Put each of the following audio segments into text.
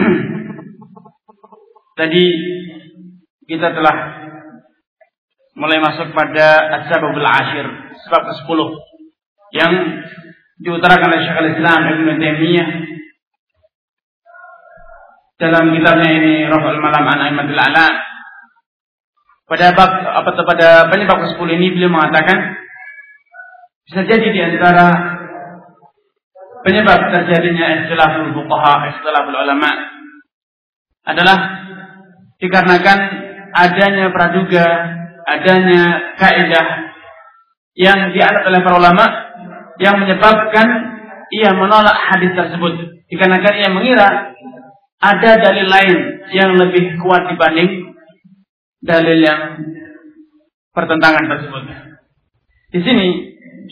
Tadi kita telah mulai masuk pada As-Sababul Ashir, sebab ke-10 yang diutarakan oleh Syekhul Islam Ibn Taimiyah dalam kitabnya ini Rahul Malam an Aimatul A'la. Pada bab apa pada penyebab ke-10 ini beliau mengatakan bisa jadi di antara penyebab terjadinya istilahul fuqaha, istilahul ulama adalah dikarenakan adanya praduga, adanya kaidah yang dianut oleh para ulama yang menyebabkan ia menolak hadis tersebut dikarenakan ia mengira ada dalil lain yang lebih kuat dibanding dalil yang pertentangan tersebut. Di sini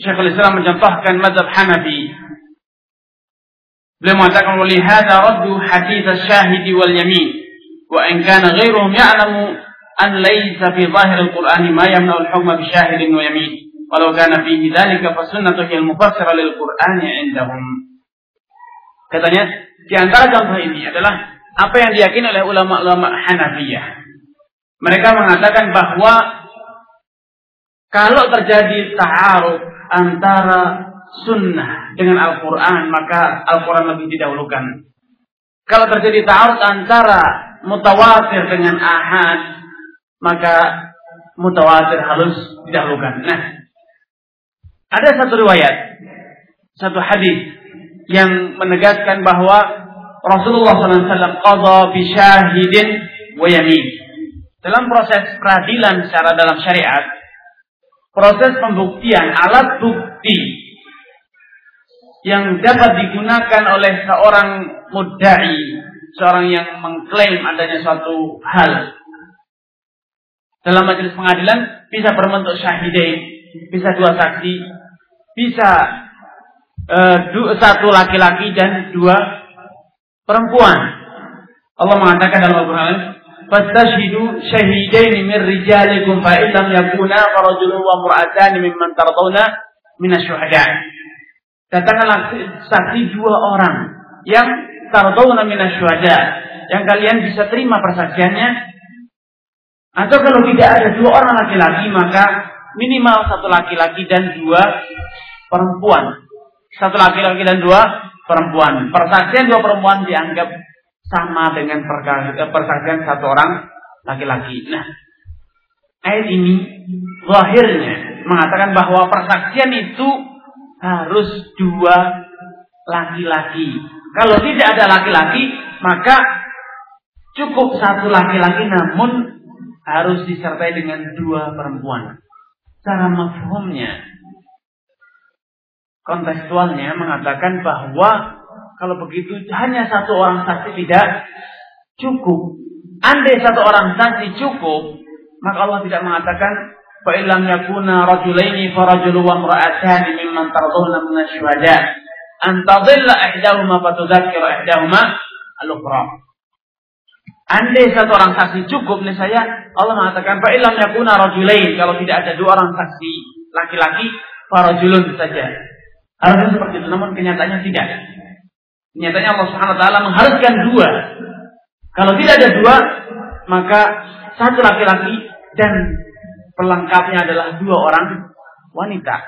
Syekhul Islam mencontohkan mazhab Hanafi Beliau mengatakan oleh hadza raddu hadits syahid wal yamin. Wa in kana ghairuhum ya'lamu an laysa fi zahir al-Qur'an ma yamna'u al-hukma bi syahidin wa yamin. Walau kana fihi dhalika fa sunnatu hiya al-mufassira lil Qur'ani 'indahum Katanya di antara contoh ini adalah apa yang diyakini oleh ulama-ulama Hanafiyah. Mereka mengatakan bahwa kalau terjadi ta'aruf antara sunnah dengan Al-Quran, maka Al-Quran lebih didahulukan. Kalau terjadi ta'arud antara mutawatir dengan ahad, maka mutawatir harus didahulukan. Nah, ada satu riwayat, satu hadis yang menegaskan bahwa Rasulullah SAW qadha bi syahidin wa yamin. Dalam proses peradilan secara dalam syariat, proses pembuktian alat bukti yang dapat digunakan oleh seorang mudai, seorang yang mengklaim adanya suatu hal. Dalam majelis pengadilan bisa berbentuk syahidain, bisa dua saksi, bisa uh, satu laki-laki dan dua perempuan. Allah mengatakan dalam Al-Quran, "Fastashhidu syahidain min rijalikum fa illam yakuna farajulun wa imra'atan mimman tardawna min asy-syuhada." Datanglah saksi dua orang yang tardawna minasyuhada yang kalian bisa terima persaksiannya. Atau kalau tidak ada dua orang laki-laki maka minimal satu laki-laki dan dua perempuan. Satu laki-laki dan dua perempuan. Persaksian dua perempuan dianggap sama dengan eh, persaksian satu orang laki-laki. Nah ayat ini lahirnya mengatakan bahwa persaksian itu harus dua laki-laki. Kalau tidak ada laki-laki, maka cukup satu laki-laki namun harus disertai dengan dua perempuan. Cara mafhumnya, kontekstualnya mengatakan bahwa kalau begitu hanya satu orang saksi tidak cukup. Andai satu orang saksi cukup, maka Allah tidak mengatakan fa illam yakuna rajulaini fa rajulun wa imra'atan mimman min asy-syuhada an ihdahuma fa tudzakkira ihdahuma al-ukhra Andai satu orang saksi cukup nih saya Allah mengatakan fa illam yakuna rajulain kalau tidak ada dua orang saksi laki-laki rajulun saja. Harusnya seperti itu namun kenyataannya tidak. Kenyataannya Allah Subhanahu wa taala mengharuskan dua. Kalau tidak ada dua maka satu laki-laki dan pelengkapnya adalah dua orang wanita.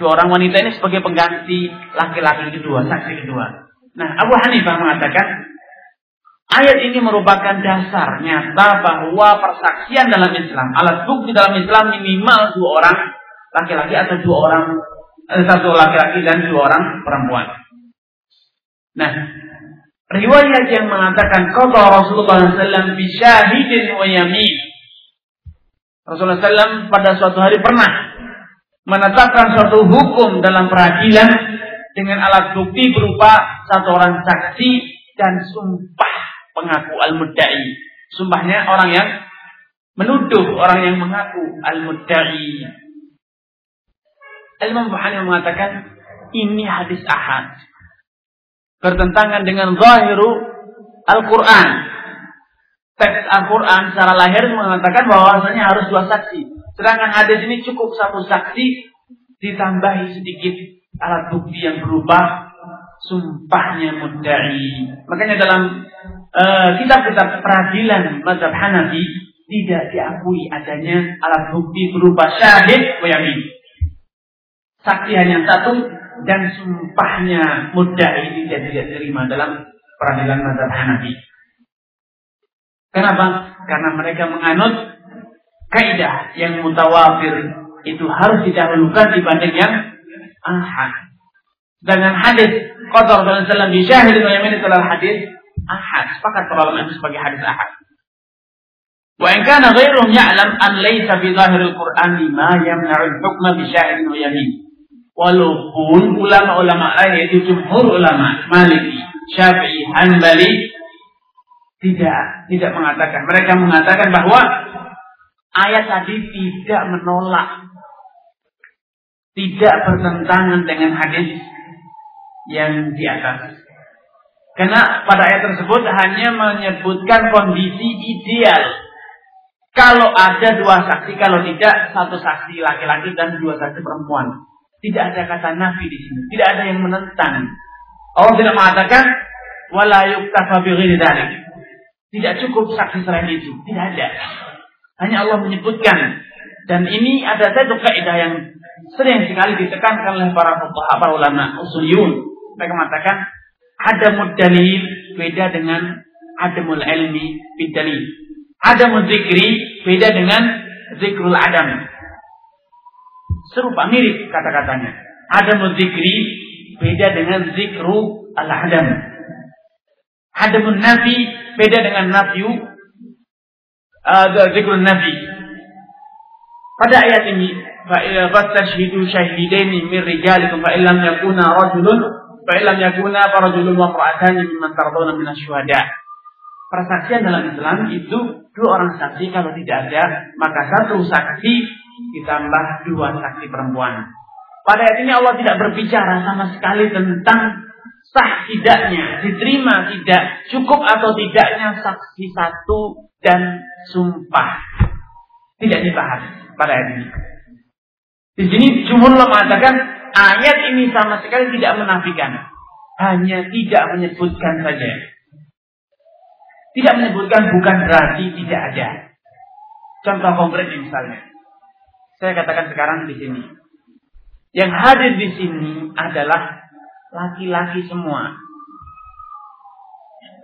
Dua orang wanita ini sebagai pengganti laki-laki kedua, saksi kedua. Nah, Abu Hanifah mengatakan ayat ini merupakan dasar nyata bahwa persaksian dalam Islam, alat bukti dalam Islam minimal dua orang laki-laki atau dua orang eh, satu laki-laki dan dua orang perempuan. Nah, riwayat yang mengatakan qada Rasulullah SAW bisyahidin wa yamin Rasulullah SAW pada suatu hari pernah menetapkan suatu hukum dalam peradilan dengan alat bukti berupa satu orang saksi dan sumpah pengaku al-mudda'i. Sumpahnya orang yang menuduh, orang yang mengaku al-mudda'i. Imam Bukhari mengatakan ini hadis ahad. Bertentangan dengan zahiru Al-Quran. Teks Al-Quran secara lahir mengatakan bahwasanya harus dua saksi. Sedangkan hadis ini cukup satu saksi ditambahi sedikit alat bukti yang berubah sumpahnya mudda'i. Makanya dalam uh, kitab-kitab peradilan mazhab Hanafi tidak diakui adanya alat bukti berupa syahid wa yamin. Saksi hanya satu dan sumpahnya mudda'i tidak diterima dalam peradilan mazhab Hanafi. Kenapa? Karena mereka menganut kaidah yang mutawafir itu harus didahulukan dibanding yang ahad. Dengan hadis qadar dan salam di syahid wa yamin adalah hadis ahad. Sepakat para ulama itu sebagai hadis ahad. Wa in kana ghairuhum ya'lam an laysa fi zahir al-Qur'an ma yamna'u al-hukma bi syahid wa yamin. Walaupun ulama-ulama lain yaitu jumhur ulama Maliki, Syafi'i, Hanbali tidak tidak mengatakan. Mereka mengatakan bahwa ayat tadi tidak menolak tidak bertentangan dengan hadis yang di atas. Karena pada ayat tersebut hanya menyebutkan kondisi ideal. Kalau ada dua saksi, kalau tidak satu saksi laki-laki dan dua saksi perempuan. Tidak ada kata nafi di sini. Tidak ada yang menentang. Allah tidak mengatakan wala yuktafa Tidak cukup saksi selain itu. Tidak ada. Hanya Allah menyebutkan dan ini ada satu kaidah yang sering sekali ditekankan oleh para fuqaha, ulama usuliyun. Mereka mengatakan ada dalil beda dengan adamul ilmi bidalil. Adamul zikri beda dengan zikrul adam. Serupa mirip kata-katanya. Adamul zikri beda dengan zikru al-adam. Hadamun Nabi beda dengan nafyu eh, zikrun nafi. Pada ayat ini fastashhidu syahidaini min rijalikum fa illam yakuna rajulun fa illam yakuna farajulun wa imra'atani mimman tardawna min asy-syuhada. Persaksian dalam Islam itu dua orang saksi kalau tidak ada maka satu saksi ditambah dua saksi perempuan. Pada ayat ini Allah tidak berbicara sama sekali tentang sah tidaknya, diterima tidak, cukup atau tidaknya saksi satu dan sumpah. Tidak dibahas pada ayat ini. Di sini jumhur mengatakan ayat ini sama sekali tidak menafikan. Hanya tidak menyebutkan saja. Tidak menyebutkan bukan berarti tidak ada. Contoh konkret misalnya. Saya katakan sekarang di sini. Yang hadir di sini adalah laki-laki semua.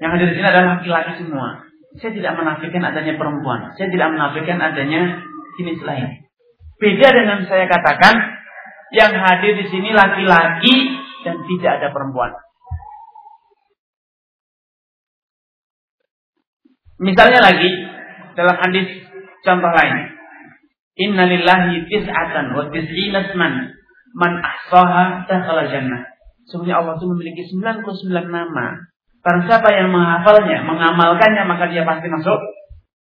Yang hadir di sini adalah laki-laki semua. Saya tidak menafikan adanya perempuan. Saya tidak menafikan adanya jenis lain. Beda dengan saya katakan, yang hadir di sini laki-laki dan tidak ada perempuan. Misalnya lagi dalam hadis contoh lain. Innalillahi tis'atan wa tis'ina man man ahsaha dakhala jannah. Sebenarnya Allah itu memiliki 99 nama. Barang siapa yang menghafalnya, mengamalkannya, maka dia pasti masuk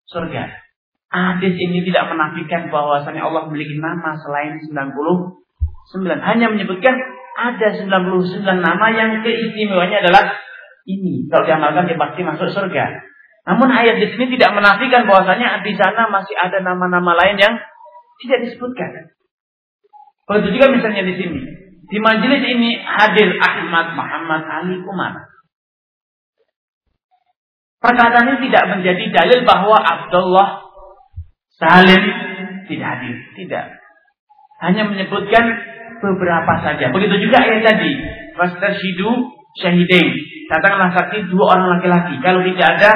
surga. Hadis ini tidak menafikan bahwasanya Allah memiliki nama selain 99. Hanya menyebutkan ada 99 nama yang keistimewanya adalah ini. Kalau diamalkan dia pasti masuk surga. Namun ayat di sini tidak menafikan bahwasanya di sana masih ada nama-nama lain yang tidak disebutkan. Begitu juga misalnya di sini. Di majelis ini hadir Ahmad Muhammad Ali Umar. Perkataan ini tidak menjadi dalil bahwa Abdullah Salim tidak hadir, tidak. Hanya menyebutkan beberapa saja. Begitu juga ayat tadi. Fastashidu syahidain. Katakanlah saksi dua orang laki-laki. Kalau tidak ada,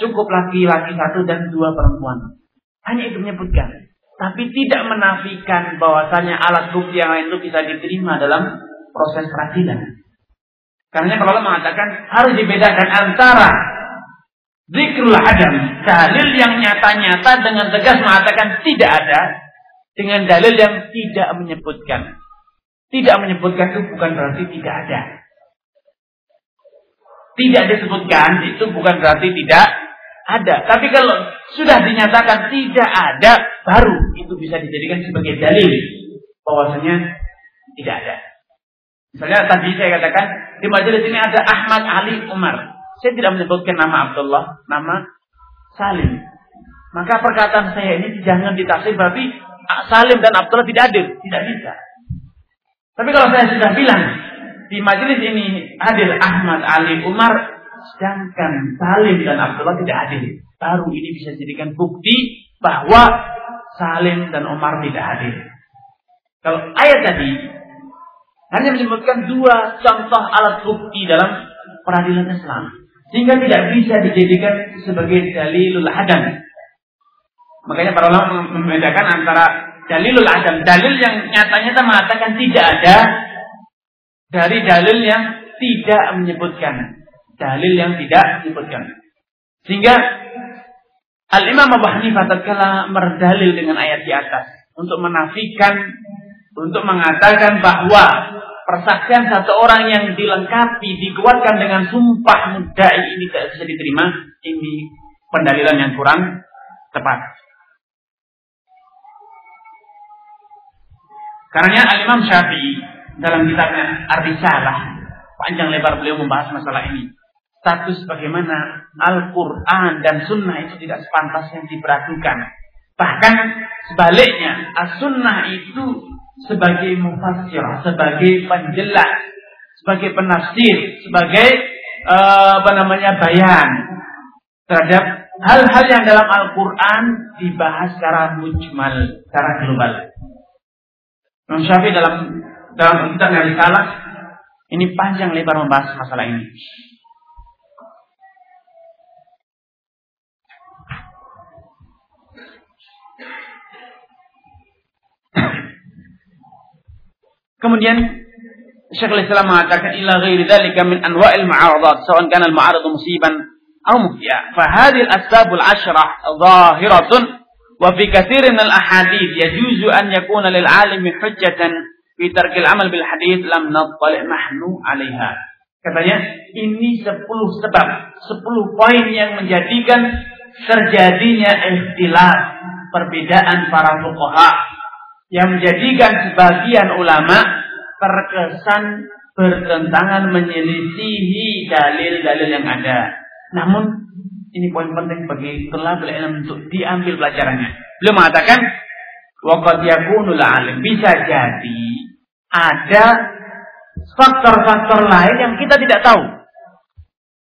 cukup laki-laki satu dan dua perempuan. Hanya itu menyebutkan. Tapi tidak menafikan bahwasanya alat bukti yang lain itu bisa diterima dalam proses peradilan. Karena kalau mengatakan harus dibedakan antara Zikrul adam, dalil yang nyata-nyata dengan tegas mengatakan tidak ada, dengan dalil yang tidak menyebutkan. Tidak menyebutkan itu bukan berarti tidak ada. tidak disebutkan itu bukan berarti tidak ada. Tapi kalau sudah dinyatakan tidak ada, baru itu bisa dijadikan sebagai dalil bahwasanya tidak ada. Misalnya tadi saya katakan di majelis ini ada Ahmad Ali Umar. Saya tidak menyebutkan nama Abdullah, nama Salim. Maka perkataan saya ini jangan ditafsir berarti Salim dan Abdullah tidak adil, tidak bisa. Tapi kalau saya sudah bilang di majelis ini hadir Ahmad Ali Umar, sedangkan Salim dan Abdullah tidak adil, baru ini bisa jadikan bukti bahwa Salim dan Umar tidak adil. Kalau ayat tadi hanya menyebutkan dua contoh alat bukti dalam peradilan Islam. Sehingga tidak bisa dijadikan sebagai dalilul adam. Makanya para ulama membedakan antara dalilul adam, dalil yang nyata-nyata mengatakan tidak ada dari dalil yang tidak menyebutkan. Dalil yang tidak menyebutkan. Sehingga Al-Imam Abu Hanifah tatkala berdalil dengan ayat di atas untuk menafikan untuk mengatakan bahwa persaksian satu orang yang dilengkapi dikuatkan dengan sumpah mudai ini tidak bisa diterima, ini pendalilan yang kurang tepat. Karena Al-Imam Syafi'i dalam kitabnya Ar-Risalah panjang lebar beliau membahas masalah ini. Status bagaimana Al-Quran dan Sunnah itu tidak sepantasnya diperhatikan. Bahkan sebaliknya, As-Sunnah itu sebagai mufassir, sebagai penjelas, sebagai penafsir, sebagai uh, apa namanya bayan terhadap hal-hal yang dalam Al-Quran dibahas secara mujmal, secara global. Imam Syafi'i dalam dalam kitab salah ini panjang lebar membahas masalah ini. Kemudian Syekhul Islam mengatakan ila ghairi dzalika min anwa'il ma'aradat sawan kana al-ma'arad musiban aw muhya fa hadhihi al-asbab al-ashrah zahiratun wa fi katsirin min al-ahadith yajuzu an yakuna lil 'alimi hujjatan fi tarkil amal bil hadith lam nattali' nahnu 'alaiha katanya ini 10 sebab 10 poin yang menjadikan terjadinya ikhtilaf perbedaan para fuqaha yang menjadikan sebagian ulama terkesan bertentangan menyelisihi dalil-dalil yang ada. Namun ini poin penting bagi tolabul ilm untuk diambil pelajarannya. Beliau mengatakan waqad yakunul alim bisa jadi ada faktor-faktor lain yang kita tidak tahu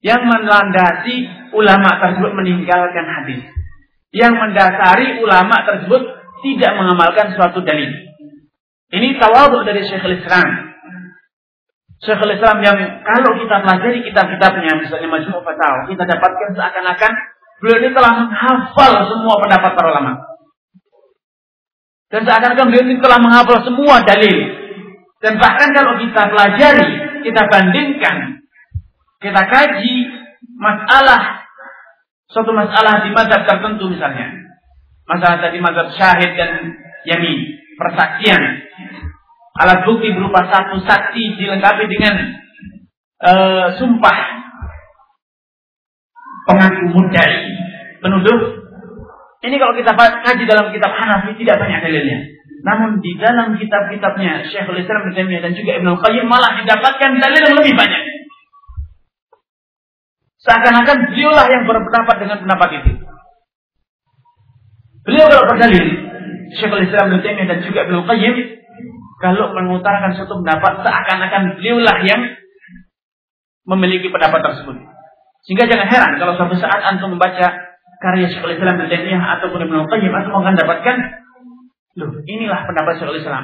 yang melandasi ulama tersebut meninggalkan hadis. Yang mendasari ulama tersebut tidak mengamalkan suatu dalil. Ini tawaduk dari Syekhul Islam. Syekhul Islam yang kalau kita pelajari kitab-kitabnya, misalnya Majmu' Fatawa, kita dapatkan seakan-akan beliau ini telah menghafal semua pendapat para ulama. Dan seakan-akan beliau ini telah menghafal semua dalil. Dan bahkan kalau kita pelajari, kita bandingkan, kita kaji masalah suatu masalah di mazhab tertentu misalnya. Masalah tadi mazhab syahid dan yamin, persaksian. Alat bukti berupa satu saksi dilengkapi dengan uh, sumpah pengaku mudai, penuduh. Ini kalau kita kaji dalam kitab Hanafi tidak banyak dalilnya. Namun di dalam kitab-kitabnya Syekhul Islam dan juga Ibnu Qayyim malah didapatkan dalil yang lebih banyak. Seakan-akan beliaulah yang berpendapat dengan pendapat itu. Beliau kalau berdalil, Syekhul Islam Ibnu Taimiyah dan juga Ibnu Qayyim kalau mengutarakan suatu pendapat seakan-akan beliaulah yang memiliki pendapat tersebut. Sehingga jangan heran kalau suatu saat antum membaca karya Syekhul Islam Ibnu Taimiyah ataupun Ibnu Qayyim antum akan dapatkan loh, inilah pendapat Syekhul Islam.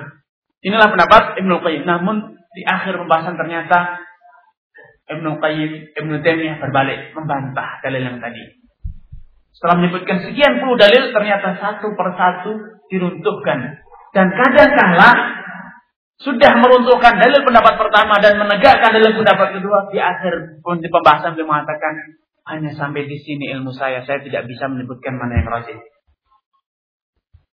Inilah pendapat Ibnu Qayyim. Namun di akhir pembahasan ternyata Ibnu Qayyim, Ibnu Taimiyah berbalik membantah dalil yang tadi. Setelah menyebutkan sekian puluh dalil, ternyata satu persatu diruntuhkan. Dan kadang-kala sudah meruntuhkan dalil pendapat pertama dan menegakkan dalil pendapat kedua di akhir pembahasan beliau mengatakan hanya sampai di sini ilmu saya saya tidak bisa menyebutkan mana yang rajin.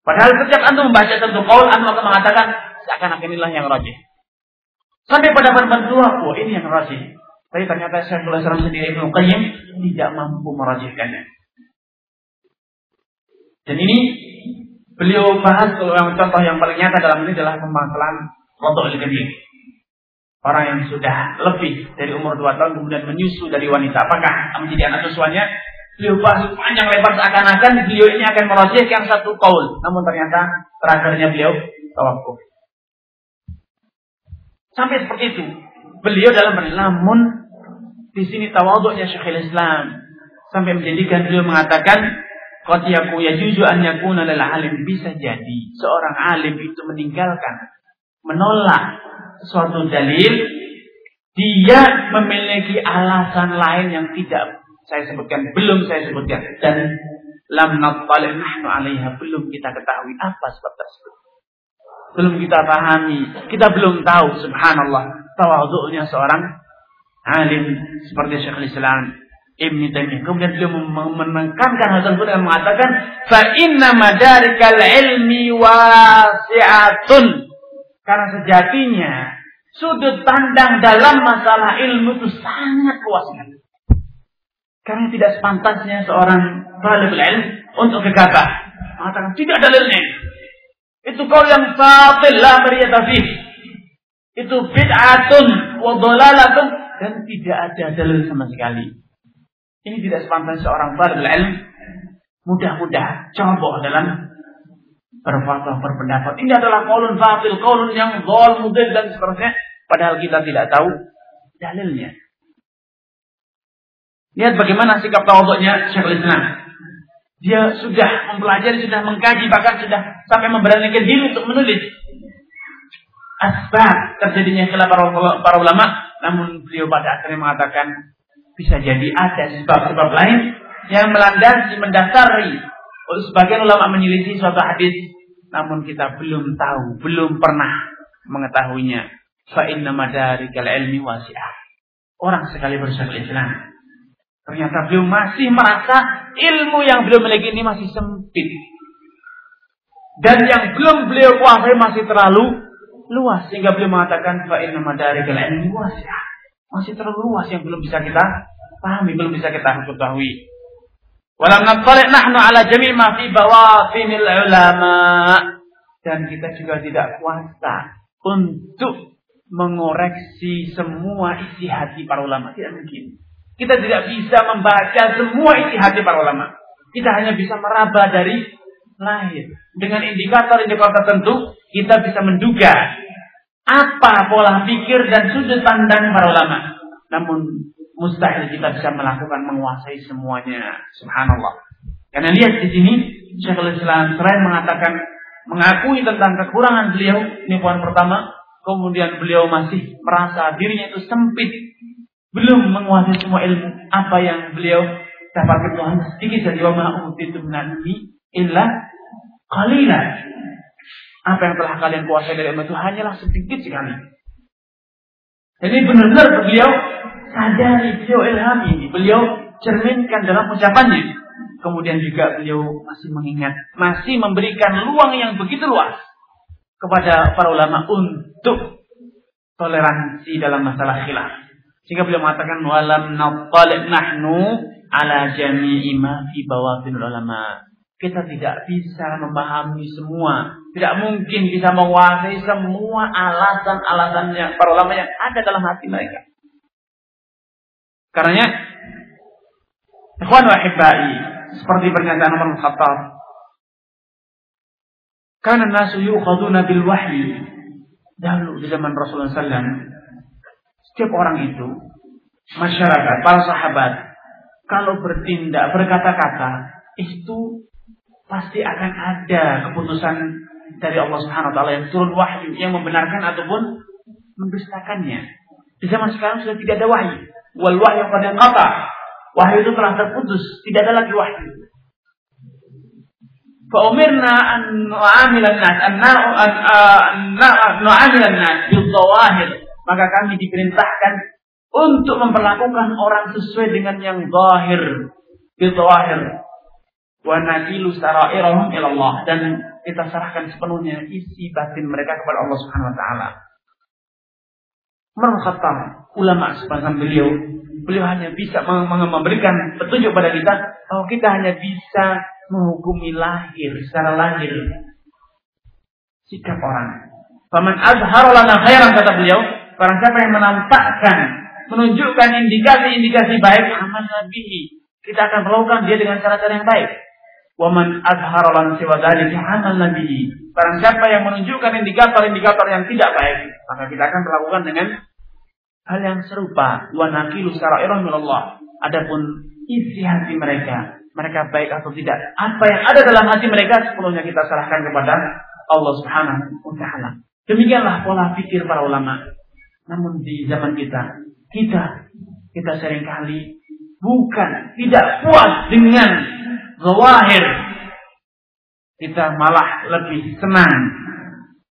Padahal setiap antum membaca satu kaul antum akan mengatakan seakan-akan inilah yang rajin. Sampai pada pendapat kedua, oh ini yang rajin. Tapi ternyata Syekhul Islam sendiri Ibnu Qayyim tidak mampu merajihkannya. Dan ini beliau bahas yang contoh yang paling nyata dalam ini adalah permasalahan rotok kedir. Orang yang sudah lebih dari umur 2 tahun kemudian menyusu dari wanita. Apakah menjadi anak susuannya? Beliau bahas panjang lebar seakan-akan beliau ini akan merajihkan satu kaul. Namun ternyata terakhirnya beliau tawakuf. Sampai seperti itu. Beliau dalam namun di sini tawaduknya Syekhul Islam sampai menjadikan beliau mengatakan Qad yaku yajuzu an yakuna lil alim. Bisa jadi seorang alim itu meninggalkan menolak suatu dalil dia memiliki alasan lain yang tidak saya sebutkan belum saya sebutkan. Dan lam nattali nahnu 'alaiha belum kita ketahui apa sebab tersebut. Belum kita pahami. Kita belum tahu subhanallah. Tawadhu'nya seorang alim seperti Syekhul Islam Ibn Taimiyah. Kemudian beliau menekankan hal tersebut dengan mengatakan, "Fa inna madarikal ilmi wasi'atun." Karena sejatinya sudut pandang dalam masalah ilmu itu sangat luas Karena tidak sepantasnya seorang talib ilmu untuk gegabah. Mengatakan tidak dalilnya. Itu kau yang batil la mariyata Itu bid'atun wa dan tidak ada dalil sama sekali. Ini tidak sepantasnya seorang fardul ilm mudah-mudah coba dalam berfatwa berpendapat. Ini adalah kaulun fatil, kaulun yang zol, mudil dan seterusnya. Padahal kita tidak tahu dalilnya. Lihat bagaimana sikap tawaduknya Syekhul Islam. Dia sudah mempelajari, sudah mengkaji, bahkan sudah sampai memberanikan diri untuk menulis asbab terjadinya khilaf para, para ulama. Namun beliau pada akhirnya mengatakan bisa jadi ada sebab-sebab lain yang melandasi, mendasari. Oleh sebagian ulama menyelisih suatu hadis, namun kita belum tahu, belum pernah mengetahuinya. Fa inna madarikal ilmi wasi'ah. Orang sekali bersama Islam. Ternyata belum masih merasa ilmu yang belum miliki ini masih sempit. Dan yang belum beliau kuasai masih terlalu luas. Sehingga beliau mengatakan fa inna madarikal ilmi wasi'ah. Masih terlalu luas yang belum bisa kita pahami, belum bisa kita ketahui. Walam nattali' nahnu ala jami' ma fi bawatinil ulama. Dan kita juga tidak kuasa untuk mengoreksi semua isi hati para ulama. Tidak mungkin. Kita tidak bisa membaca semua isi hati para ulama. Kita hanya bisa meraba dari lahir. Dengan indikator-indikator tertentu, kita bisa menduga apa pola pikir dan sudut pandang para ulama. Namun mustahil kita bisa melakukan menguasai semuanya. Subhanallah. Karena lihat di sini Syekhul Islam selain mengatakan mengakui tentang kekurangan beliau, ini poin pertama, kemudian beliau masih merasa dirinya itu sempit, belum menguasai semua ilmu apa yang beliau dapatkan Tuhan sedikit dari wa ma'utitu minani illa qalilan. Apa yang telah kalian kuasai dari ilmu itu hanyalah sedikit sekali. Jadi benar-benar beliau sadari, beliau ilhami, beliau cerminkan dalam ucapannya. Kemudian juga beliau masih mengingat, masih memberikan ruang yang begitu luas kepada para ulama untuk toleransi dalam masalah khilaf. Sehingga beliau mengatakan walam nattali' nahnu ala jami'i ma fi ulama. Kita tidak bisa memahami semua. Tidak mungkin bisa menguasai semua alasan-alasannya para ulama yang ada dalam hati mereka. Karenanya, ikhwan wa hibbai, seperti pernyataan Umar Khattab, karena nasu yukhaduna bil wahyi. Dahulu di zaman Rasulullah SAW, setiap orang itu, masyarakat, para sahabat, kalau bertindak, berkata-kata, itu pasti akan ada keputusan dari Allah Subhanahu wa taala yang turun wahyu yang membenarkan ataupun mendustakannya. Di zaman sekarang sudah tidak ada wahyu. Wal wahyu pada kata. Wahyu itu telah terputus, tidak ada lagi wahyu. An nu'amilan nas an nu'amilan nas bil zawahir. Maka kami diperintahkan untuk memperlakukan orang sesuai dengan yang zahir bil zawahir wa nakilu sarairahum ila Allah dan kita serahkan sepenuhnya isi batin mereka kepada Allah Subhanahu wa taala. Umar Khattab, ulama sepanjang beliau, beliau hanya bisa memberikan petunjuk pada kita bahwa kita hanya bisa menghukumi lahir secara lahir sikap orang. Paman azhar lana khairan kata beliau, barang siapa yang menampakkan, menunjukkan indikasi-indikasi baik amal nabi, kita akan melakukan dia dengan cara-cara yang baik. Waman azhar lana siwa dzalika amal nabi. Barang siapa yang menunjukkan indikator-indikator yang tidak baik, maka kita akan melakukan dengan hal yang serupa. Wa naqilu sara'irah minallah. Adapun isi hati mereka, mereka baik atau tidak. Apa yang ada dalam hati mereka sepenuhnya kita serahkan kepada Allah Subhanahu wa taala. Demikianlah pola pikir para ulama. Namun di zaman kita, kita kita sering kali bukan tidak puas dengan zawahir. Kita malah lebih senang.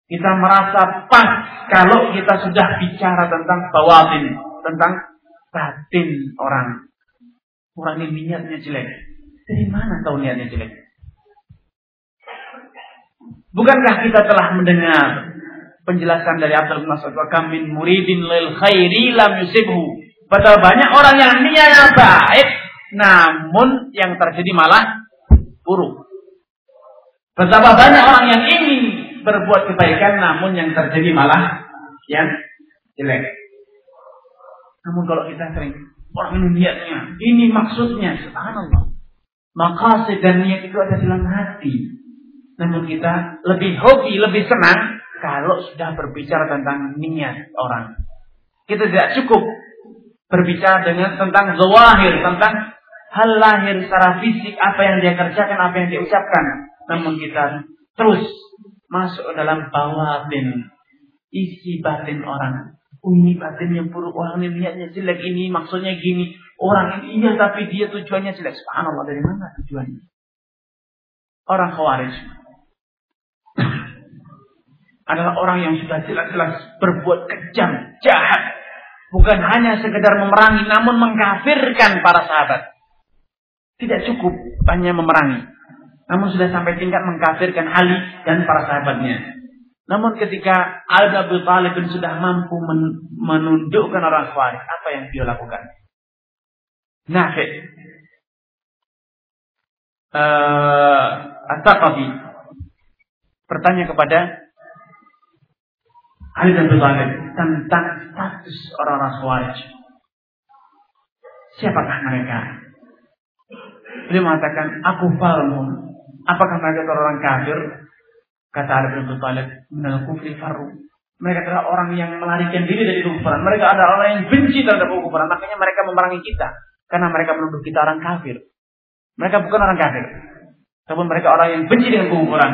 Kita merasa pas kalau kita sudah bicara tentang bawatin, tentang batin orang. Orang ini niatnya jelek. Dari mana tahu niatnya jelek? Bukankah kita telah mendengar penjelasan dari Abdul Mas'ud wa muridin lil khairi lam yusibhu. Padahal banyak orang yang niatnya baik namun yang terjadi malah buruk. Betapa banyak orang yang ingin berbuat kebaikan namun yang terjadi malah yang jelek. Namun kalau kita sering orang ini niatnya, ini maksudnya, subhanallah. Maka dan niat itu ada dalam hati. Namun kita lebih hobi, lebih senang kalau sudah berbicara tentang niat orang. Kita tidak cukup berbicara dengan tentang zawahir, tentang hal lahir secara fisik, apa yang dia kerjakan, apa yang dia ucapkan. Namun kita terus masuk dalam bawatin, isi batin orang. Ini batin yang buruk, orang ini niatnya jelek, ini maksudnya gini. Orang ini iya tapi dia tujuannya jelek. Subhanallah, dari mana tujuannya? Orang khawarij adalah orang yang sudah jelas-jelas berbuat kejam, jahat. Bukan hanya sekedar memerangi, namun mengkafirkan para sahabat. Tidak cukup hanya memerangi. Namun sudah sampai tingkat mengkafirkan Ali dan para sahabatnya. Namun ketika Al Abu Talib sudah mampu menundukkan orang Khawarij, apa yang dia lakukan? Nafi. Uh, At-Taqafi bertanya kepada Ali dan Talib tentang status orang-orang Khawarij. Siapakah mereka? Beliau mengatakan, aku falmun. Apakah mereka orang kafir? Kata Ali bin Talib, minal kufri faru. Mereka adalah orang yang melarikan diri dari kekufuran. Mereka adalah orang yang benci terhadap kekufuran. Makanya mereka memerangi kita. Karena mereka menuduh kita orang kafir. Mereka bukan orang kafir. Tapi mereka orang yang benci dengan kekufuran.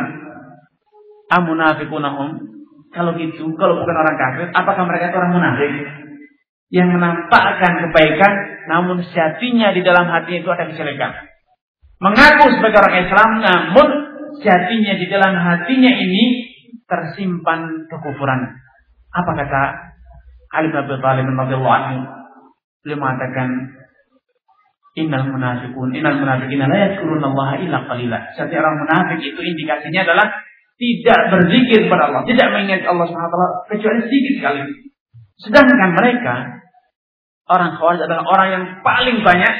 Amunafikunahum kalau gitu, kalau bukan orang kafir, apakah mereka itu orang munafik? Yang menampakkan kebaikan, namun sejatinya di dalam hati itu ada kejelekan. Mengaku sebagai orang Islam, namun sejatinya di dalam hatinya ini tersimpan kekufuran. Apa kata Ali bin Abi Thalib radhiyallahu anhu? Beliau mengatakan, Innal munafiqun, innal munafiqina la yadhkuruna Allah illa qalila. Setiap orang munafik itu indikasinya adalah tidak berzikir kepada Allah, tidak mengingat Allah SWT kecuali sedikit sekali. Sedangkan mereka orang Khawarij adalah orang yang paling banyak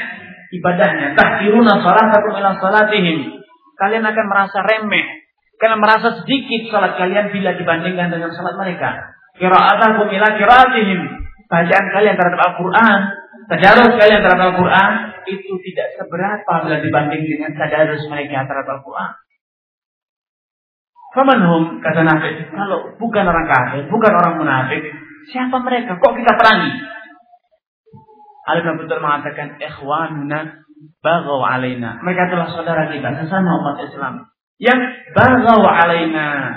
ibadahnya. Tahkiruna salatakum ila salatihim. Kalian akan merasa remeh. Kalian merasa sedikit salat kalian bila dibandingkan dengan salat mereka. Qira'atakum ila qira'atihim. Bacaan kalian terhadap Al-Quran, tadarus kalian terhadap Al-Quran itu tidak seberapa bila dibanding dengan tadarus mereka terhadap Al-Quran. Famanhum kata Nabi, kalau bukan orang kafir, bukan orang munafik, siapa mereka? Kok kita perangi? Ali bin Abi mengatakan, "Ikhwanuna bagaw alaina." Mereka adalah saudara kita, sesama umat Islam yang bagaw alaina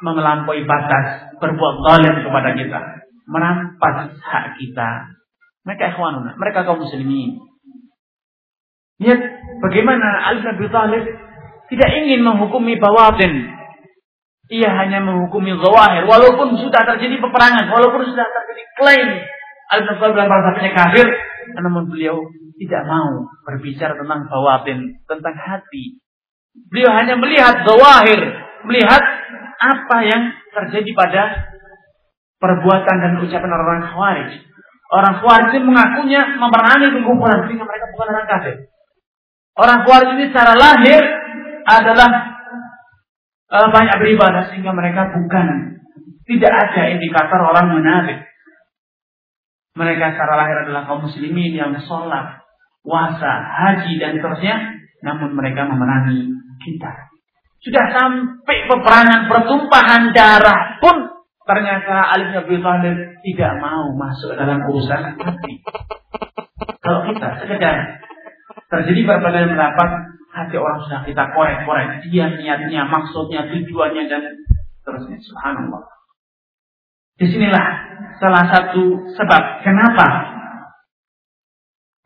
melampaui batas, berbuat zalim kepada kita, merampas hak kita. Mereka ikhwanuna, mereka kaum muslimin. Lihat bagaimana Ali bin Thalib tidak ingin menghukumi bawatin ia hanya menghukumi zawahir. Walaupun sudah terjadi peperangan. Walaupun sudah terjadi klaim. Al-Nasr dalam bahasanya kafir. Namun beliau tidak mau berbicara tentang bawatin. Tentang hati. Beliau hanya melihat zawahir. Melihat apa yang terjadi pada perbuatan dan ucapan orang Khawarij. Orang Khawarij ini mengakunya memerangi kekufuran sehingga mereka bukan orang kafir. Orang Khawarij ini secara lahir adalah uh, banyak beribadah sehingga mereka bukan tidak ada indikator orang munafik. Mereka secara lahir adalah kaum muslimin yang sholat, puasa, haji dan seterusnya, namun mereka memerangi kita. Sudah sampai peperangan pertumpahan darah pun ternyata Ali bin Abi tidak mau masuk dalam urusan hati. Kalau kita sekedar terjadi perbedaan pendapat, hati orang sudah kita korek-korek, dia niatnya, maksudnya, tujuannya dan terusnya. Subhanallah. Di sinilah salah satu sebab kenapa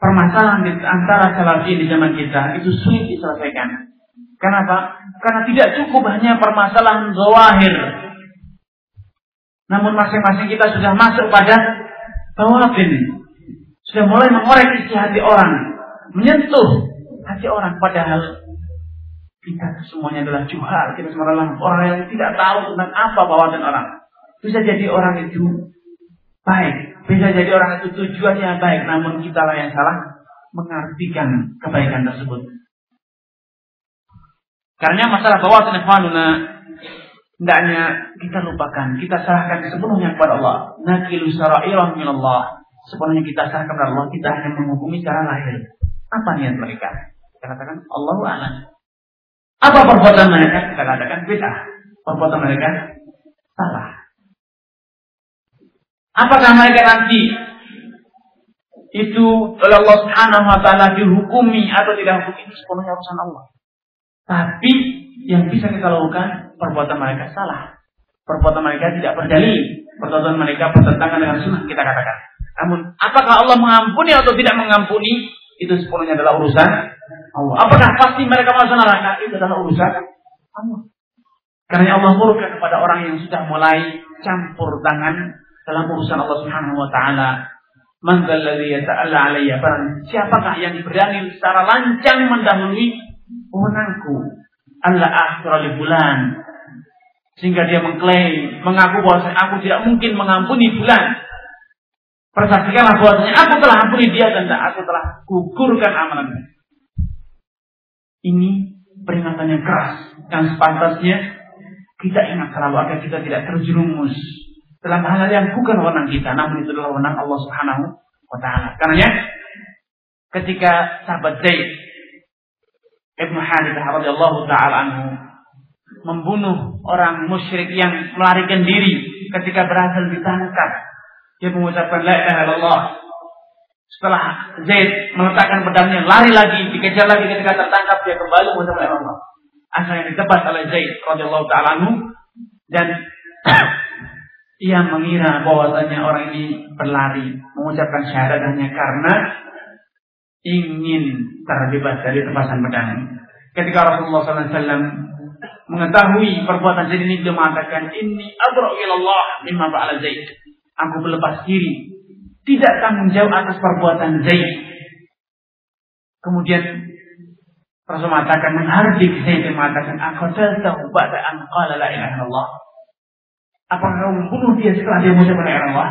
permasalahan di antara salafi di zaman kita itu sulit diselesaikan. Kenapa? Karena tidak cukup hanya permasalahan zawahir. Namun masing-masing kita sudah masuk pada bawatin. Sudah mulai mengorek isi hati orang. Menyentuh hati orang. Padahal kita semuanya adalah juhal. Kita semua adalah orang yang tidak tahu tentang apa bawatan orang. Bisa jadi orang itu baik. Bisa jadi orang itu tujuannya baik. Namun kita lah yang salah mengartikan kebaikan tersebut. Karena masalah bawah ikhwanuna hendaknya kita lupakan, kita serahkan sepenuhnya kepada Allah. Nakilu sara'irah min. Sepenuhnya kita serahkan kepada Allah, kita hanya menghukumi secara lahir. Apa niat mereka? Kita katakan Allahu a'lam. Apa perbuatan mereka? Kita katakan bid'ah. Perbuatan mereka salah. Apakah mereka nanti itu oleh Allah Subhanahu wa taala dihukumi atau tidak hukum itu sepenuhnya urusan Allah. Tapi yang bisa kita lakukan perbuatan mereka salah. Perbuatan mereka tidak berdalil. Perbuatan mereka bertentangan dengan sunnah kita katakan. Namun apakah Allah mengampuni atau tidak mengampuni itu sepenuhnya adalah urusan Allah. Apakah pasti mereka masuk neraka itu adalah urusan Allah. Karena Allah murka kepada orang yang sudah mulai campur tangan dalam urusan Allah Subhanahu wa taala. Man dzalladzi yata'alla 'alayya siapakah yang berani secara lancang mendahului wewenangku? Allah akhir bulan sehingga dia mengklaim, mengaku bahwa aku tidak mungkin mengampuni bulan. Persaksikanlah bahwasanya aku telah ampuni dia dan aku telah gugurkan amalannya. Ini peringatan yang keras yang sepantasnya kita ingat selalu agar kita tidak terjerumus dalam hal yang bukan wewenang kita, namun itu adalah wewenang Allah Subhanahu wa taala. Karena ketika sahabat Zaid Ibnu Harithah radhiyallahu taala anhu membunuh orang musyrik yang melarikan diri ketika berhasil ditangkap, dia mengucapkan la ilaha illallah. Setelah Zaid meletakkan pedangnya, lari lagi, dikejar lagi ketika tertangkap, dia kembali mengucapkan la ilaha illallah. Akhirnya ditebas oleh Zaid radhiyallahu taala anhu dan ia mengira bahwasanya orang ini berlari mengucapkan syahadatnya karena ingin terbebas dari tebasan pedang. Ketika Rasulullah SAW mengetahui perbuatan Zaid ini, dia mengatakan, ini abra'u ilallah mimma ba'ala Zaid. Aku berlepas diri. Tidak tanggung jawab atas perbuatan Zaid. Kemudian Rasul mengatakan, menghardik Zaid, mengatakan, aku tahu ba'da an qala la ilaha illallah. Apakah kamu membunuh dia setelah dia mengucapkan la illallah?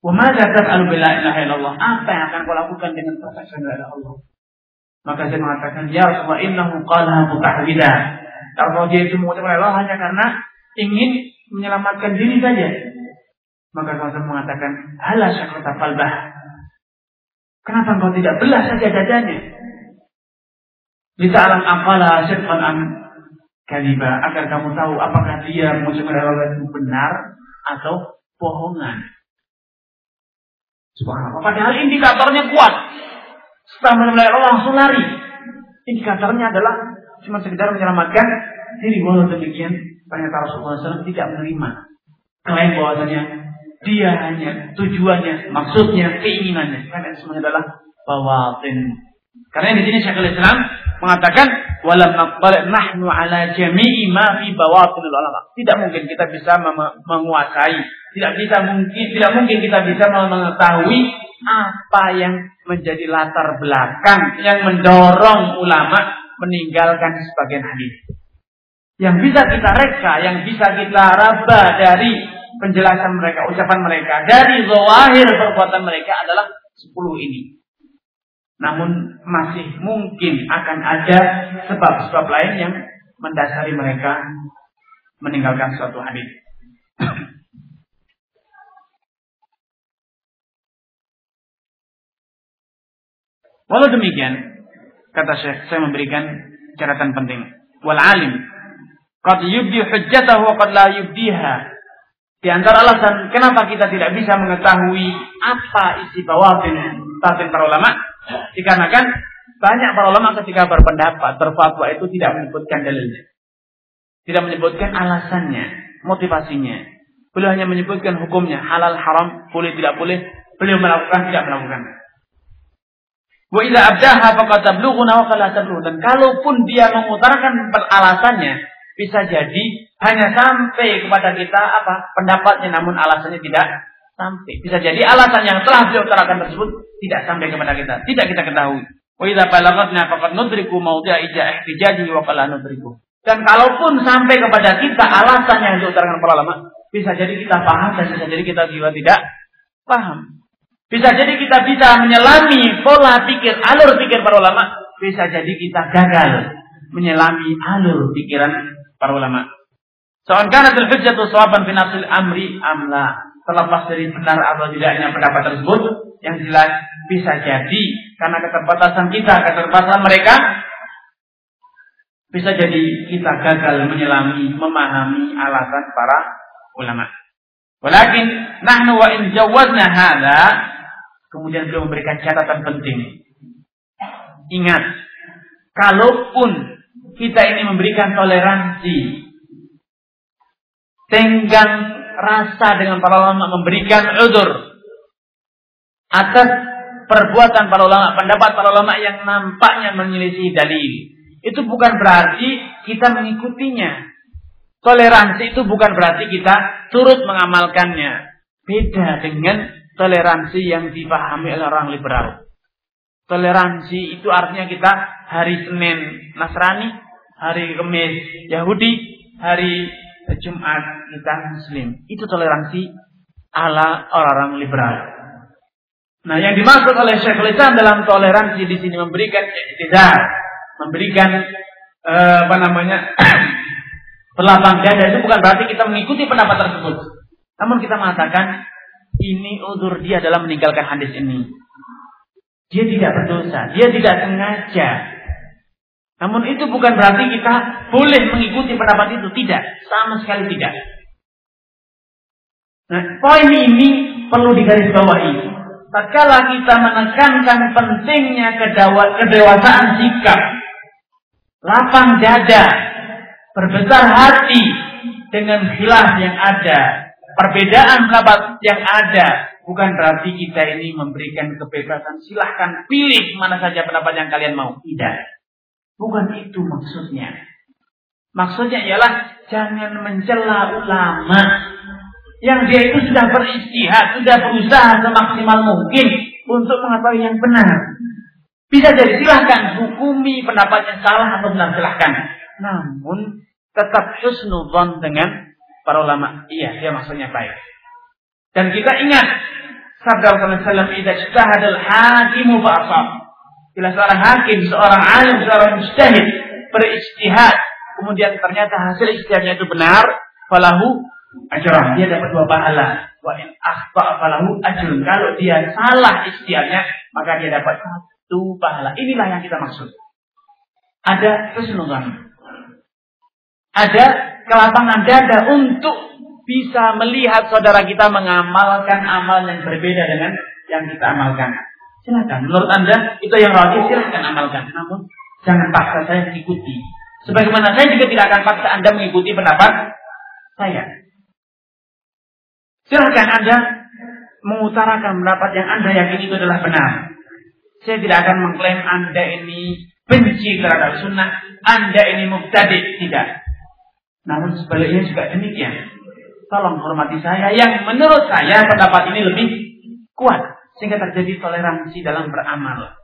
Wa madza taf'alu ilaha illallah? Apa yang akan kau lakukan dengan persaksian la illallah? Maka saya mengatakan, Ya Rasulullah innahu qala mutahwida. Kalau dia itu mengucapkan la ilaha hanya karena ingin menyelamatkan diri saja. Maka Rasul mengatakan, Hala syakrata falbah. Kenapa engkau tidak belah saja dadanya? Bisa alam akala syirfan am kaliba agar kamu tahu apakah dia mengucapkan Allah itu benar atau bohongan. Subhanallah. Padahal indikatornya kuat. Setelah menemukan Allah langsung lari. Indikatornya adalah cuma sekedar menyelamatkan diri. Walau demikian, ternyata Rasulullah SAW tidak menerima klaim bahwasanya dia hanya tujuannya, maksudnya, keinginannya. Karena itu semuanya adalah bawatin. Karena di sini Syekhul Islam mengatakan walam naqbal nahnu ala jami'i ma fi bawatinul ulama. Tidak mungkin kita bisa menguasai, tidak bisa mungkin tidak mungkin kita bisa mengetahui apa yang menjadi latar belakang yang mendorong ulama meninggalkan sebagian hadis. Yang bisa kita reka, yang bisa kita raba dari penjelasan mereka, ucapan mereka, dari zawahir perbuatan mereka adalah sepuluh ini. Namun masih mungkin akan ada sebab-sebab lain yang mendasari mereka meninggalkan suatu hadis. Walau demikian, kata Syekh, saya memberikan catatan penting. Wal alim qad yubdi hujjatahu wa qad la yubdiha. Di antara alasan kenapa kita tidak bisa mengetahui apa isi bawatin batin para ulama, dikarenakan banyak para ulama ketika berpendapat, berfatwa itu tidak menyebutkan dalilnya. Tidak menyebutkan alasannya, motivasinya. Beliau hanya menyebutkan hukumnya, halal, haram, boleh, tidak boleh. Beliau melakukan, tidak melakukan. Wa idza abdaha faqad tablughuna wa qala Dan kalaupun dia mengutarakan alasannya, bisa jadi hanya sampai kepada kita apa pendapatnya namun alasannya tidak sampai. Bisa jadi alasan yang telah beliau utarakan tersebut tidak sampai kepada kita, tidak kita ketahui. Dan kalaupun sampai kepada kita alasan yang diutarakan para ulama, bisa jadi kita paham dan bisa jadi kita juga tidak paham. Bisa jadi kita bisa menyelami pola pikir, alur pikir para ulama. Bisa jadi kita gagal menyelami alur pikiran para ulama. Soal karena terhujjatu sawaban fi nafsil amri amla. Terlepas dari benar atau tidaknya pendapat tersebut, yang jelas bisa jadi karena keterbatasan kita, keterbatasan mereka, bisa jadi kita gagal menyelami, memahami alasan para ulama. Walakin nahnu wa in jawazna hadha Kemudian beliau memberikan catatan penting. Ingat, kalaupun kita ini memberikan toleransi, tenggang rasa dengan para ulama memberikan udur atas perbuatan para ulama, pendapat para ulama yang nampaknya menyelisih dalil. Itu bukan berarti kita mengikutinya. Toleransi itu bukan berarti kita turut mengamalkannya. Beda dengan toleransi yang dipahami oleh orang liberal. Toleransi itu artinya kita hari Senin Nasrani, hari Kamis Yahudi, hari Jumat kita Muslim. Itu toleransi ala orang-orang liberal. Nah, yang dimaksud oleh Syekh Islam dalam toleransi di sini memberikan iktidar, memberikan eh, apa namanya perlapang dada itu bukan berarti kita mengikuti pendapat tersebut. Namun kita mengatakan ini udur dia dalam meninggalkan hadis ini. Dia tidak berdosa, dia tidak sengaja. Namun itu bukan berarti kita boleh mengikuti pendapat itu, tidak, sama sekali tidak. Nah, poin ini perlu digarisbawahi. Tatkala kita menekankan pentingnya kedewasaan sikap, lapang dada, berbesar hati dengan khilaf yang ada, perbedaan pendapat yang ada bukan berarti kita ini memberikan kebebasan. Silahkan pilih mana saja pendapat yang kalian mau. Tidak. Bukan itu maksudnya. Maksudnya ialah jangan mencela ulama yang dia itu sudah beristihad, sudah berusaha semaksimal mungkin untuk mengetahui yang benar. Bisa jadi silahkan hukumi pendapatnya salah atau benar silahkan. Namun tetap husnudhan dengan para ulama. Iya, dia maksudnya baik. Dan kita ingat sabda Rasulullah SAW, "Idza ijtahada al-hakimu fa Bila seorang hakim, seorang alim, seorang mujtahid berijtihad, kemudian ternyata hasil ijtihadnya itu benar, falahu ajrah. Dia dapat dua pahala. Wa in falahu ajrun. Kalau dia salah ijtihadnya, maka dia dapat satu pahala. Inilah yang kita maksud. Ada kesenuhan. Ada kelapangan dada untuk bisa melihat saudara kita mengamalkan amal yang berbeda dengan yang kita amalkan. Silakan. Menurut Anda itu yang rajin silakan amalkan. Namun jangan paksa saya mengikuti. Sebagaimana saya juga tidak akan paksa Anda mengikuti pendapat saya. Silakan Anda mengutarakan pendapat yang Anda yakini itu adalah benar. Saya tidak akan mengklaim Anda ini benci terhadap sunnah, Anda ini mubtadi, tidak. Namun sebaliknya juga demikian. Tolong hormati saya yang menurut saya pendapat ini lebih kuat sehingga terjadi toleransi dalam beramal.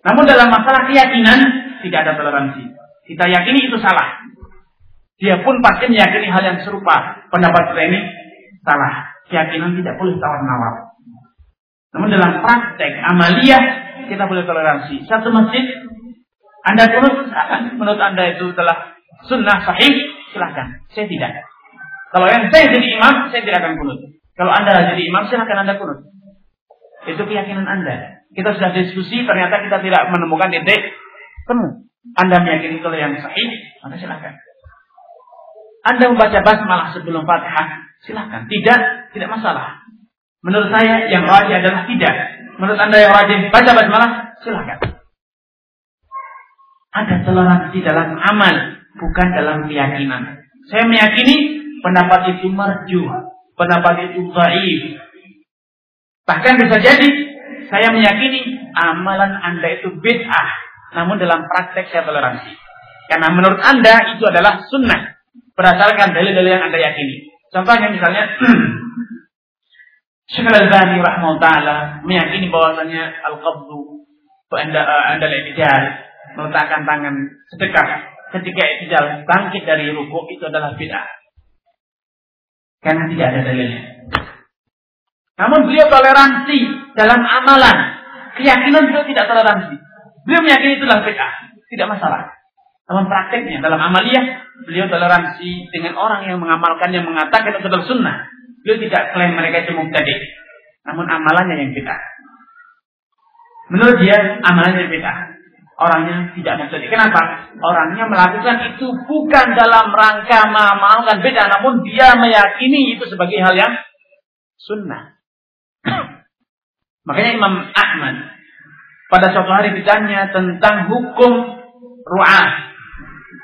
Namun dalam masalah keyakinan tidak ada toleransi. Kita yakini itu salah. Dia pun pasti meyakini hal yang serupa. Pendapat kita ini salah. Keyakinan tidak boleh tawar-menawar. Namun dalam praktek amalia kita boleh toleransi. Satu masjid, Anda kunut, menurut Anda itu telah sunnah sahih, silahkan. Saya tidak. Kalau yang saya jadi imam, saya tidak akan kunut. Kalau Anda jadi imam, silahkan Anda kunut. Itu keyakinan Anda. Kita sudah diskusi, ternyata kita tidak menemukan titik temu. Anda meyakini kalau yang sahih, maka silahkan. Anda membaca basmalah sebelum Fatihah, silahkan. Tidak, tidak masalah. Menurut saya yang wajib adalah tidak. Menurut Anda yang wajib baca basmalah, silahkan. Ada toleransi dalam amal, bukan dalam keyakinan. Saya meyakini pendapat itu marju, pendapat itu dhaif. Bahkan bisa jadi saya meyakini amalan Anda itu bid'ah, namun dalam praktek saya toleransi. Karena menurut Anda itu adalah sunnah berdasarkan dalil-dalil yang Anda yakini. Contohnya misalnya Syekh Al-Albani rahimahullah meyakini bahwasanya al-qabdu anda anda al meletakkan tangan sedekah ketika i'tidal bangkit dari ruku itu adalah bid'ah. Karena tidak ada dalilnya. Namun beliau toleransi dalam amalan. Keyakinan beliau tidak toleransi. Beliau meyakini itulah bid'ah. Tidak masalah. Dalam prakteknya, dalam amaliyah, beliau toleransi dengan orang yang mengamalkan, yang mengatakan itu adalah sunnah. Beliau tidak klaim mereka itu mubtadi. Namun amalannya yang bid'ah. Menurut dia, amalannya bid'ah. Orangnya tidak mubtadi. Kenapa? Orangnya melakukan itu bukan dalam rangka mengamalkan beda, namun dia meyakini itu sebagai hal yang sunnah. Makanya Imam Ahmad pada suatu hari ditanya tentang hukum ru'ah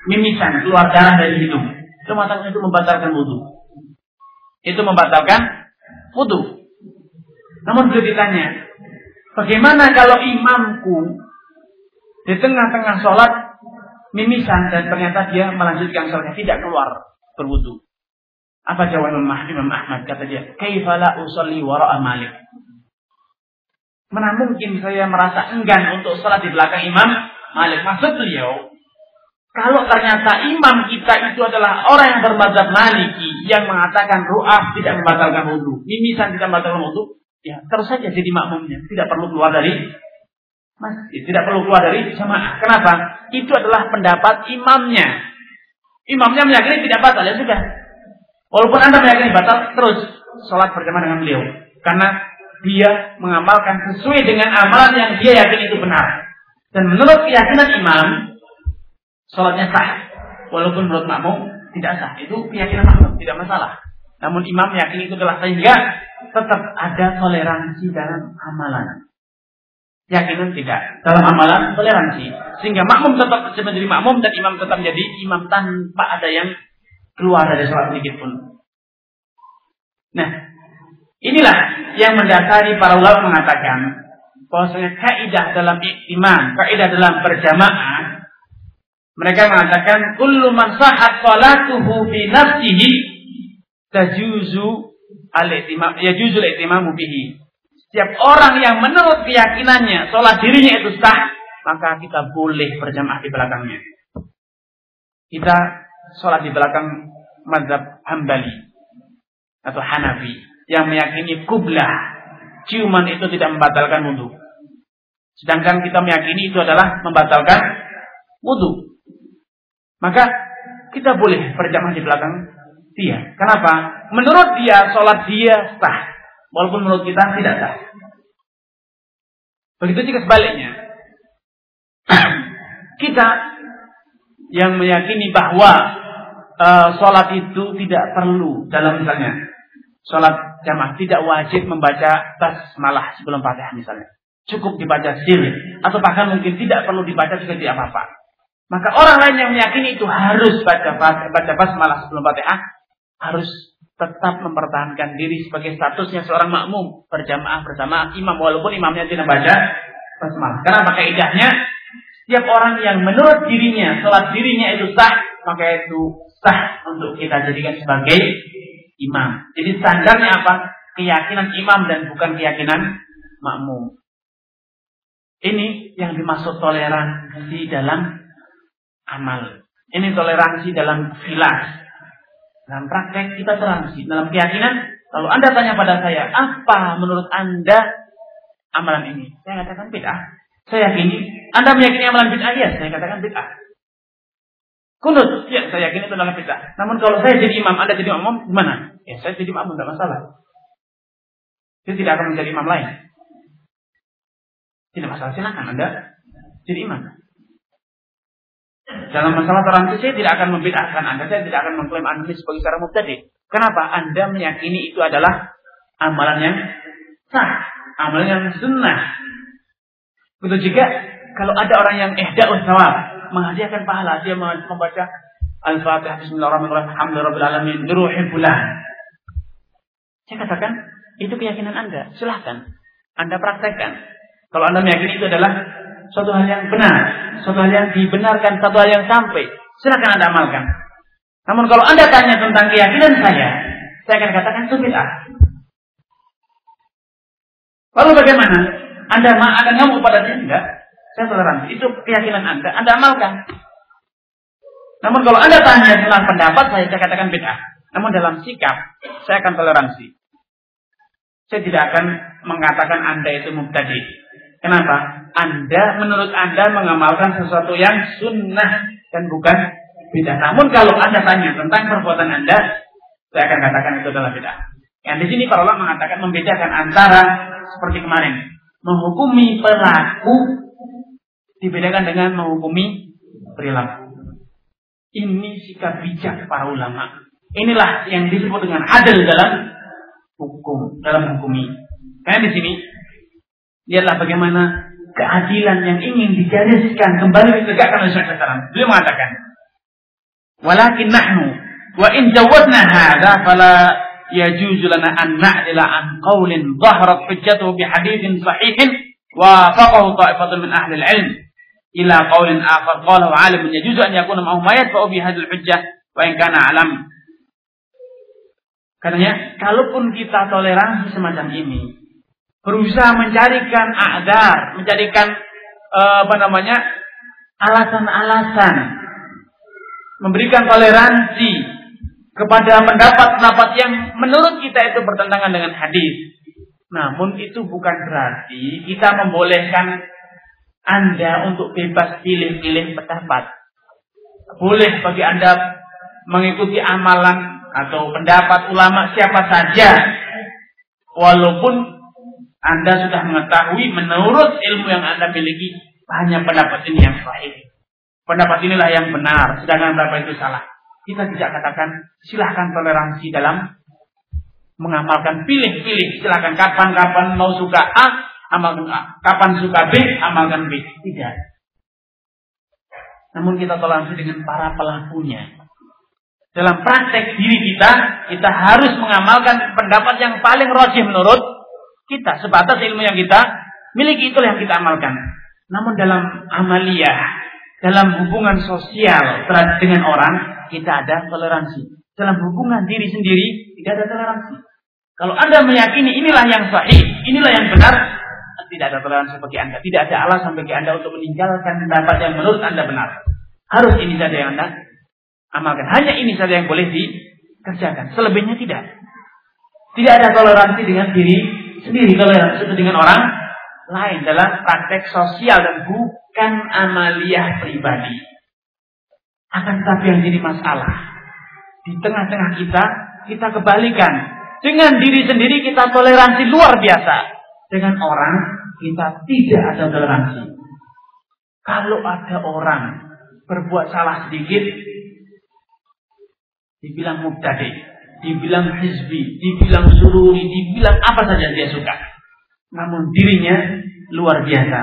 mimisan keluar darah dari hidung. Itu mengatakan itu membatalkan wudhu. Itu membatalkan wudhu. Namun beliau ditanya, bagaimana kalau imamku di tengah-tengah sholat mimisan dan ternyata dia melanjutkan sholatnya tidak keluar berwudhu. Apa jawaban Imam Ahmad? Kata dia, kaifala usolli wara'a malik. Mana mungkin saya merasa enggan untuk sholat di belakang Imam Malik. Maksud beliau, kalau ternyata imam kita itu adalah orang yang bermadzhab Maliki yang mengatakan ru'ah tidak membatalkan wudhu, mimisan tidak membatalkan wudhu, ya terus saja jadi makmumnya, tidak perlu keluar dari masjid, tidak perlu keluar dari jamaah. Kenapa? Itu adalah pendapat imamnya. Imamnya meyakini tidak batal ya sudah. Walaupun anda meyakini batal, terus sholat berjamaah dengan beliau, karena dia mengamalkan sesuai dengan amalan yang dia yakini itu benar. Dan menurut keyakinan imam, sholatnya sah. Walaupun menurut makmum tidak sah. Itu keyakinan makmum, tidak masalah. Namun imam yakin itu adalah sehingga tetap ada toleransi dalam amalan. Yakinan tidak. Dalam amalan toleransi. Sehingga makmum tetap menjadi makmum dan imam tetap menjadi imam tanpa ada yang keluar dari sholat sedikit pun. Nah, inilah yang mendasari para ulama mengatakan bahwasanya kaidah dalam iktimam, kaidah dalam berjamaah mereka mengatakan kullu man sahhat salatuhu fi nafsihi tajuzu al-ihtimam yajuzu al-ihtimamu bihi. Setiap orang yang menurut keyakinannya sholat dirinya itu sah, maka kita boleh berjamaah di belakangnya. Kita sholat di belakang mazhab Hambali atau Hanafi yang meyakini kublah ciuman itu tidak membatalkan wudhu. Sedangkan kita meyakini itu adalah membatalkan wudhu. Maka kita boleh berjamaah di belakang dia. Kenapa? Menurut dia, sholat dia sah. Walaupun menurut kita tidak sah. Begitu juga sebaliknya. kita yang meyakini bahwa uh, sholat itu tidak perlu dalam misalnya sholat jamaah tidak wajib membaca basmalah sebelum fatihah misalnya. Cukup dibaca sendiri. Atau bahkan mungkin tidak perlu dibaca juga tidak apa-apa. Maka orang lain yang meyakini itu harus baca baca basmalah sebelum Fatihah harus tetap mempertahankan diri sebagai statusnya seorang makmum berjamaah bersama imam walaupun imamnya tidak baca basmalah. Karena maka idahnya setiap orang yang menurut dirinya sholat dirinya itu sah maka itu sah untuk kita jadikan sebagai imam. Jadi standarnya apa? Keyakinan imam dan bukan keyakinan makmum. Ini yang dimaksud toleransi dalam amal. Ini toleransi dalam filas. Dalam praktek kita toleransi. Dalam keyakinan, kalau Anda tanya pada saya, apa menurut Anda amalan ini? Saya katakan bid'ah. Saya yakini, Anda meyakini amalan bid'ah? Ya, saya katakan bid'ah. Kunut, ya saya yakin itu adalah bid'ah. Namun kalau saya jadi imam, Anda jadi imam, gimana? Ya saya jadi imam, tidak masalah. Saya tidak akan menjadi imam lain. Tidak masalah, silakan Anda jadi imam. Dalam masalah toleransi saya tidak akan membid'ahkan Anda, saya tidak akan mengklaim Anda sebagai seorang mubtadi. Kenapa? Anda meyakini itu adalah amalan yang sah, amalan yang sunnah. Betul juga kalau ada orang yang ihda'us thawab, menghadiahkan pahala, dia membaca Al-Fatihah Bismillahirrahmanirrahim, Alhamdulillah alamin, diruhin bulan. Saya katakan, itu keyakinan Anda. Silahkan. Anda praktekkan. Kalau Anda meyakini itu adalah suatu hal yang benar, suatu hal yang dibenarkan, suatu hal yang sampai. Silakan Anda amalkan. Namun kalau Anda tanya tentang keyakinan saya, saya akan katakan itu bid'ah. Lalu bagaimana? Anda akan ngamuk pada dia? Enggak. Saya toleransi. Itu keyakinan Anda. Anda amalkan. Namun kalau Anda tanya tentang pendapat saya, saya katakan bid'ah. Namun dalam sikap, saya akan toleransi. Saya tidak akan mengatakan Anda itu mubtadi. Kenapa? Anda, menurut Anda mengamalkan sesuatu yang sunnah dan bukan bid'ah. Namun kalau Anda tanya tentang perbuatan Anda, saya akan katakan itu adalah bid'ah. Yang di sini para ulama mengatakan membedakan antara seperti kemarin, menghukumi pelaku dibedakan dengan menghukumi perilaku. Ini sikap bijak para ulama. Inilah yang disebut dengan adil dalam hukum, dalam hukumi. Karena di sini lihatlah bagaimana keadilan yang ingin digariskan kembali ditegakkan oleh Syekh Salam. Beliau mengatakan, "Walakin nahnu wa in jawadna hadza fala yajuzu lana an na'dila an qawlin dhahrat hujjatuhu bi haditsin sahihin wa faqahu ta'ifatun min ahli al-'ilm ila qawlin akhar qala wa 'alim yajuzu an yakuna ma'ahu ma yadfa'u bi hadhihi al-hujjah wa in kana 'alam." Katanya, kalaupun kita toleransi semacam ini, berusaha mencarikan adar, mencarikan uh, apa namanya alasan-alasan, memberikan toleransi kepada pendapat-pendapat yang menurut kita itu bertentangan dengan hadis. Namun itu bukan berarti kita membolehkan Anda untuk bebas pilih-pilih pendapat. Boleh bagi Anda mengikuti amalan atau pendapat ulama siapa saja walaupun anda sudah mengetahui menurut ilmu yang Anda miliki hanya pendapat ini yang sahih. Pendapat inilah yang benar, sedangkan pendapat itu salah. Kita tidak katakan silahkan toleransi dalam mengamalkan pilih-pilih. Silahkan kapan-kapan mau suka A, amalkan A. Kapan suka B, amalkan B. Tidak. Namun kita toleransi dengan para pelakunya. Dalam praktek diri kita, kita harus mengamalkan pendapat yang paling rojih menurut kita sebatas ilmu yang kita miliki itulah yang kita amalkan. Namun dalam amaliyah, dalam hubungan sosial dengan orang, kita ada toleransi. Dalam hubungan diri sendiri, tidak ada toleransi. Kalau Anda meyakini inilah yang sahih, inilah yang benar, tidak ada toleransi bagi Anda. Tidak ada alasan bagi Anda untuk meninggalkan pendapat yang menurut Anda benar. Harus ini saja yang Anda amalkan. Hanya ini saja yang boleh dikerjakan. Selebihnya tidak. Tidak ada toleransi dengan diri sendiri disebut dengan orang lain dalam praktek sosial dan bukan amaliyah pribadi. Akan tetapi yang jadi masalah di tengah-tengah kita kita kebalikan dengan diri sendiri kita toleransi luar biasa dengan orang kita tidak ada toleransi. Kalau ada orang berbuat salah sedikit dibilang mubtadi, dibilang hizbi, dibilang sururi, dibilang apa saja dia suka. Namun dirinya luar biasa.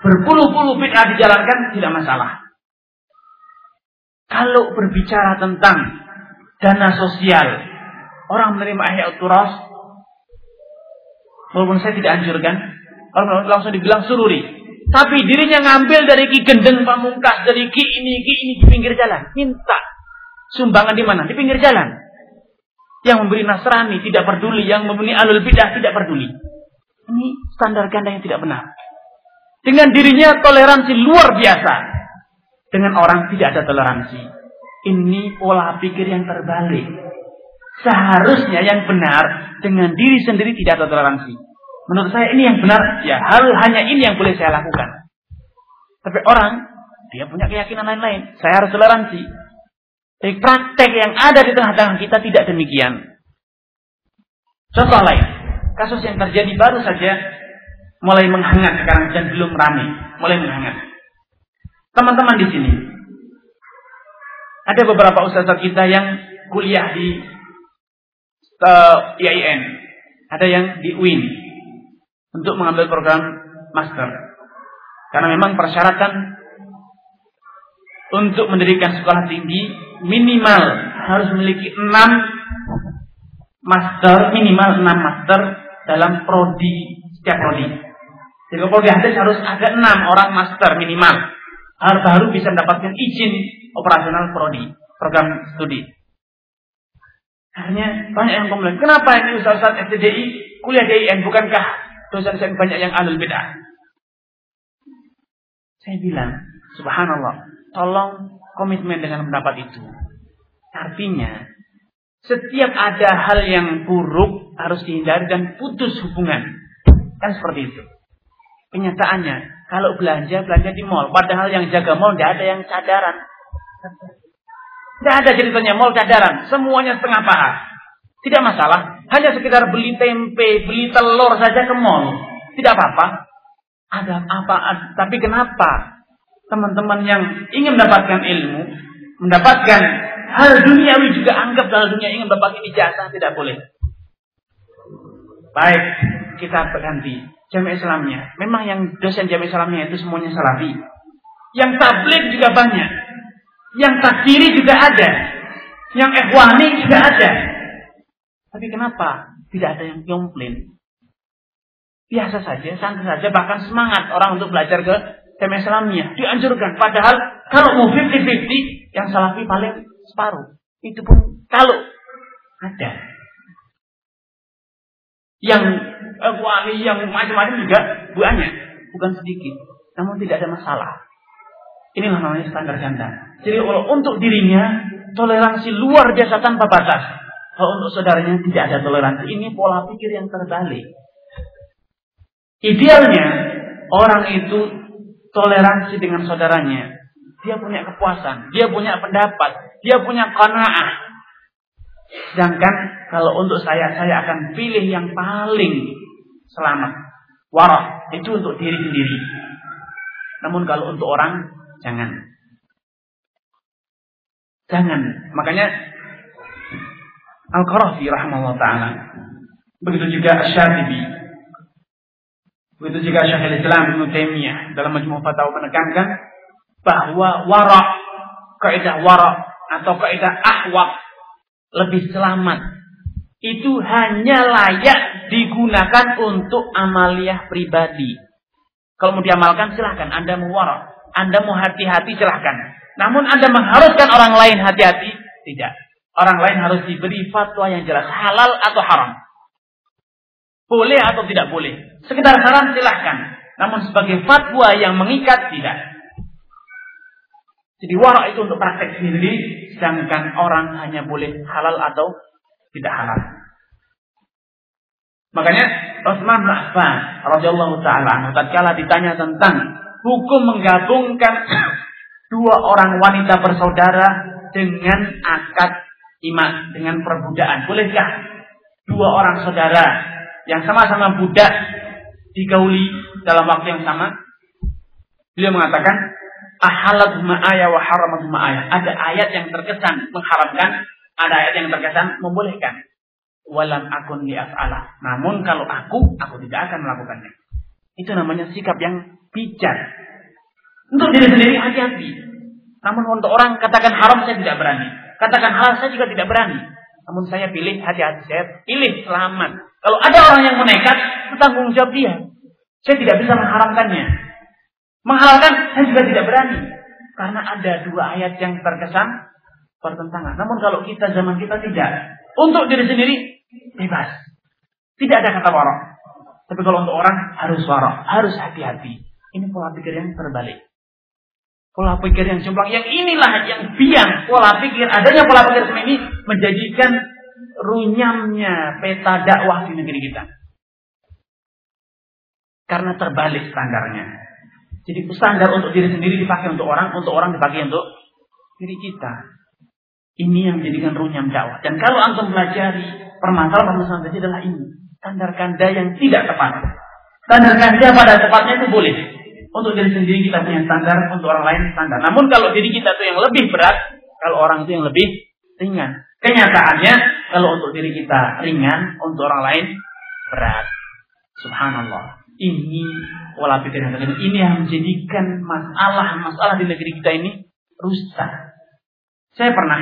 Berpuluh-puluh bid'ah dijalankan tidak masalah. Kalau berbicara tentang dana sosial, orang menerima ahya turas, walaupun saya tidak anjurkan, kalau langsung dibilang sururi. Tapi dirinya ngambil dari ki gendeng pamungkas, dari ki ini, ki ini di pinggir jalan. Minta. Sumbangan di mana? Di pinggir jalan. Yang memberi Nasrani tidak peduli, yang memberi alul bidah tidak peduli. Ini standar ganda yang tidak benar. Dengan dirinya toleransi luar biasa. dengan orang tidak ada toleransi. Ini pola pikir yang terbalik. Seharusnya yang benar dengan diri sendiri tidak ada toleransi. Menurut saya ini yang benar, ya hal hanya ini yang boleh saya lakukan. Tapi orang dia punya keyakinan lain-lain. Saya harus toleransi. Tapi praktek yang ada di tengah-tengah kita tidak demikian. Contoh lain, kasus yang terjadi baru saja mulai menghangat sekarang dan belum ramai, mulai menghangat. Teman-teman di sini, ada beberapa ustazah kita yang kuliah di uh, IAIN, ada yang di UIN untuk mengambil program master. Karena memang persyaratan untuk mendirikan sekolah tinggi minimal harus memiliki enam master minimal 6 master dalam prodi setiap prodi. Jadi prodi hadis harus ada 6 orang master minimal. Harus baru bisa mendapatkan izin operasional prodi, program studi. Akhirnya banyak yang komplain, kenapa ini Ustaz-Ustaz FTDI kuliah di IN, bukankah dosen-dosen banyak yang alul bid'ah? Saya bilang, subhanallah, tolong komitmen dengan pendapat itu. Artinya, setiap ada hal yang buruk harus dihindari dan putus hubungan. Kan seperti itu. Kenyataannya, kalau belanja, belanja di mall. Padahal yang jaga mall tidak ada yang cadaran. Tidak ada ceritanya mall cadaran. Semuanya setengah paha. Tidak masalah. Hanya sekitar beli tempe, beli telur saja ke mall. Tidak apa-apa. Ada apa? Tapi kenapa teman-teman yang ingin mendapatkan ilmu, mendapatkan hal duniawi juga anggap dalam dunia ingin berbagai ijazah tidak boleh. Baik, kita berganti. Jami Islamnya. Memang yang dosen Jami Islamnya itu semuanya salafi. Yang tablik juga banyak. Yang takdiri juga ada. Yang ikhwani juga ada. Tapi kenapa tidak ada yang komplain? Biasa saja, santai saja, bahkan semangat orang untuk belajar ke Jami Islamnya. Dianjurkan. Padahal kalau mau 50-50, yang salafi paling separuh. Itu pun kalau ada. Yang eh, wali yang macam-macam juga banyak, bukan sedikit. Namun tidak ada masalah. Inilah namanya standar ganda. Jadi kalau untuk dirinya toleransi luar biasa tanpa batas. Kalau untuk saudaranya tidak ada toleransi. Ini pola pikir yang terbalik. Idealnya orang itu toleransi dengan saudaranya. Dia punya kepuasan, dia punya pendapat, dia punya qanaah. Sedangkan kalau untuk saya, saya akan pilih yang paling selamat. Warah, itu untuk diri sendiri. Namun kalau untuk orang, jangan. Jangan. Makanya Al-Qarafi rahimahullah ta'ala. Begitu juga Syatibi. Begitu juga Syekhul Islam Ibn Taimiyah dalam Majmu' Fatawa menekankan bahwa wara, kaidah wara atau kaidah ahwak lebih selamat itu hanya layak digunakan untuk amaliyah pribadi. Kalau mau diamalkan silahkan, Anda mau warok, Anda mau hati-hati silahkan. Namun Anda mengharuskan orang lain hati-hati, tidak. Orang lain harus diberi fatwa yang jelas, halal atau haram. Boleh atau tidak boleh. Sekedar saran silahkan. Namun sebagai fatwa yang mengikat, tidak. Jadi warak itu untuk praktek sendiri, sedangkan orang hanya boleh halal atau tidak halal. Makanya bin Affan radhiyallahu taala tatkala ditanya tentang hukum menggabungkan dua orang wanita bersaudara dengan akad iman dengan perbudakan. Bolehkah dua orang saudara yang sama-sama budak digauli dalam waktu yang sama? Beliau mengatakan ahalat ma'aya wa haramat ma'aya. Ada ayat yang terkesan mengharamkan, ada ayat yang terkesan membolehkan. Walam akun li'af'ala. Namun kalau aku, aku tidak akan melakukannya. Itu namanya sikap yang bijak. Untuk diri sendiri hati-hati. Namun untuk orang katakan haram saya tidak berani. Katakan halal saya juga tidak berani. Namun saya pilih hati-hati. Saya pilih selamat. Kalau ada orang yang menekat, tanggung jawab dia. Saya tidak bisa mengharamkannya. Menghalalkan saya juga tidak berani. Karena ada dua ayat yang terkesan pertentangan. Namun kalau kita zaman kita tidak. Untuk diri sendiri bebas. Tidak ada kata warok. Tapi kalau untuk orang harus warok. Harus hati-hati. Ini pola pikir yang terbalik. Pola pikir yang jomplang, yang inilah yang biang pola pikir, adanya pola pikir seperti ini menjadikan runyamnya peta dakwah di negeri kita. Karena terbalik standarnya. Jadi standar untuk diri sendiri dipakai untuk orang, untuk orang dipakai untuk diri kita. Ini yang menjadikan runyam dakwah. Dan kalau antum pelajari permasalahan-permasalahan tadi adalah ini. Standar kanda yang tidak tepat. Standar kanda pada tepatnya itu boleh. Untuk diri sendiri kita punya standar, untuk orang lain standar. Namun kalau diri kita itu yang lebih berat, kalau orang itu yang lebih ringan. Kenyataannya, kalau untuk diri kita ringan, untuk orang lain berat. Subhanallah. Ini pola pikir yang Ini yang menjadikan masalah-masalah di negeri kita ini rusak. Saya pernah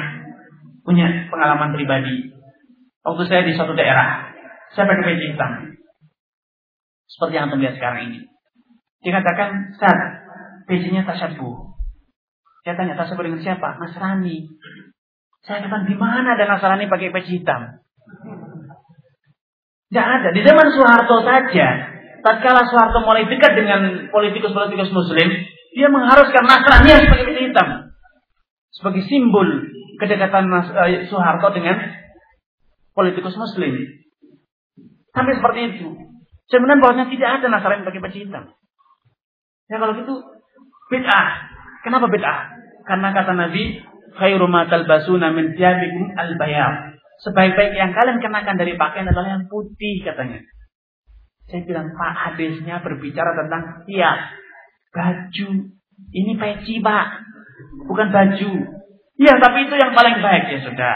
punya pengalaman pribadi. Waktu saya di suatu daerah, saya pakai peci hitam. Seperti yang anda lihat sekarang ini. Dikatakan, saat pecinya tasyabuh. Saya tanya, tasyabuh dengan siapa? Nasrani. Saya katakan, di mana ada Nasrani pakai peci hitam? Tidak ada. Di zaman Soeharto saja, tatkala Soeharto mulai dekat dengan politikus-politikus Muslim, dia mengharuskan Nasrani harus pakai peci hitam sebagai simbol kedekatan eh, Soeharto dengan politikus Muslim. Sampai seperti itu. Sebenarnya bahwasanya tidak ada Nasrani pakai peci hitam. Ya kalau gitu bid'ah. Kenapa bid'ah? Karena kata Nabi, khairu ma talbasuna min thiyabikum al-bayam. Sebaik-baik yang kalian kenakan dari pakaian adalah yang putih katanya. Saya bilang, Pak, hadisnya berbicara tentang tiap baju. Ini peci, Pak. Bukan baju. Iya, tapi itu yang paling baik ya sudah.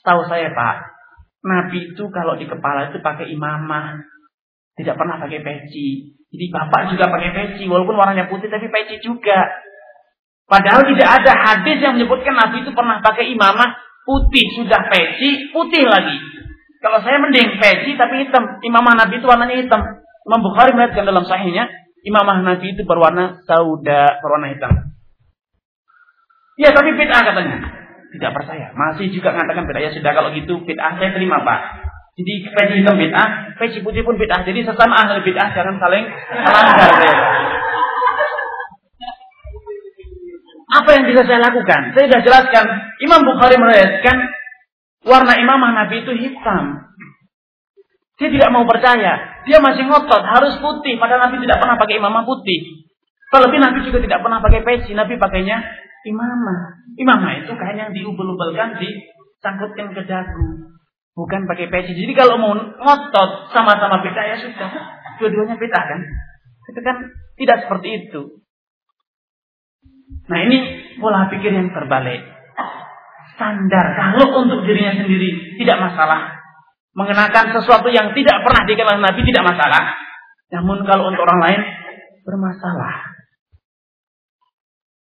Setahu saya, Pak. Nabi itu kalau di kepala itu pakai imamah. Tidak pernah pakai peci. Jadi bapak juga pakai peci. Walaupun warnanya putih tapi peci juga. Padahal tidak ada hadis yang menyebutkan Nabi itu pernah pakai imamah putih. Sudah peci, putih lagi. Kalau saya mending peci tapi hitam. Imamah Nabi itu warnanya hitam. Imam Bukhari melihatkan dalam sahihnya, imamah Nabi itu berwarna sauda, berwarna hitam. Ya, tapi bid'ah katanya. Tidak percaya. Masih juga mengatakan bid'ah. Ya sudah kalau gitu bid'ah saya terima Pak. Jadi peci hitam bid'ah, peci putih pun bid'ah. Jadi sesama ahli bid'ah jangan saling melanggar. Apa yang bisa saya lakukan? Saya sudah jelaskan. Imam Bukhari meriwayatkan Warna imamah Nabi itu hitam. Dia tidak mau percaya. Dia masih ngotot harus putih. Padahal Nabi tidak pernah pakai imamah putih. Terlebih Nabi juga tidak pernah pakai peci. Nabi pakainya imamah. Imamah itu kain yang diubel-ubelkan, disangkutkan ke dagu. Bukan pakai peci. Jadi kalau mau ngotot sama-sama beda ya sudah. Dua-duanya beda kan. Itu kan tidak seperti itu. Nah ini pola pikir yang terbalik standar. Kalau untuk dirinya sendiri tidak masalah. Mengenakan sesuatu yang tidak pernah dikenal Nabi tidak masalah. Namun kalau untuk orang lain bermasalah.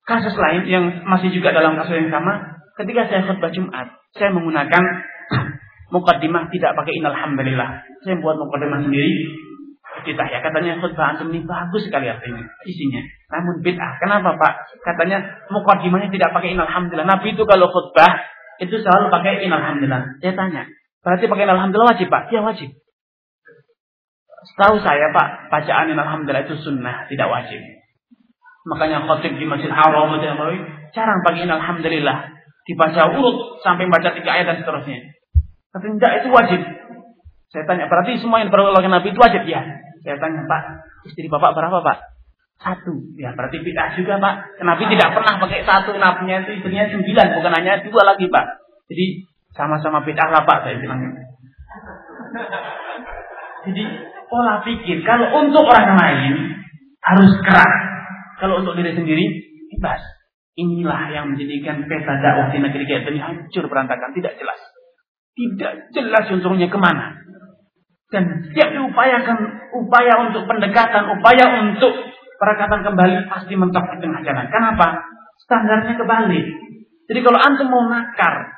Kasus lain yang masih juga dalam kasus yang sama, ketika saya khutbah Jumat, saya menggunakan mukaddimah tidak pakai inalhamdulillah. Saya buat mukaddimah sendiri. Kita ya katanya khutbah antum ini bagus sekali artinya isinya. Namun bid'ah. Kenapa Pak? Katanya mukaddimahnya tidak pakai inalhamdulillah. Nabi itu kalau khutbah itu selalu pakai inalhamdulillah. Saya tanya, berarti pakai inalhamdulillah wajib Pak? Ya wajib. Setahu saya Pak, bacaan inalhamdulillah itu sunnah, tidak wajib. Makanya khotib di Masjid Haram jarang pakai inalhamdulillah. Dibaca urut sampai baca tiga ayat dan seterusnya. Tapi tidak itu wajib. Saya tanya, berarti semua yang diperlakukan Nabi itu wajib ya? Saya tanya, Pak, istri Bapak berapa Pak? Satu. Ya berarti bid'ah juga Pak. Nabi tidak pernah pakai satu. Nabinya itu istrinya sembilan. Bukan hanya dua lagi Pak. Jadi sama-sama bid'ah lah Pak. Saya bilang. Jadi pola pikir. Kalau untuk orang lain harus keras. Kalau untuk diri sendiri bebas. Inilah yang menjadikan peta dakwah di negeri kita ini hancur berantakan. Tidak jelas. Tidak jelas unsurnya ke mana. Dan setiap diupayakan upaya untuk pendekatan, upaya untuk perangkatan kembali pasti mentok di tengah jalan. Kenapa? Standarnya kebalik. Jadi kalau antum mau nakar,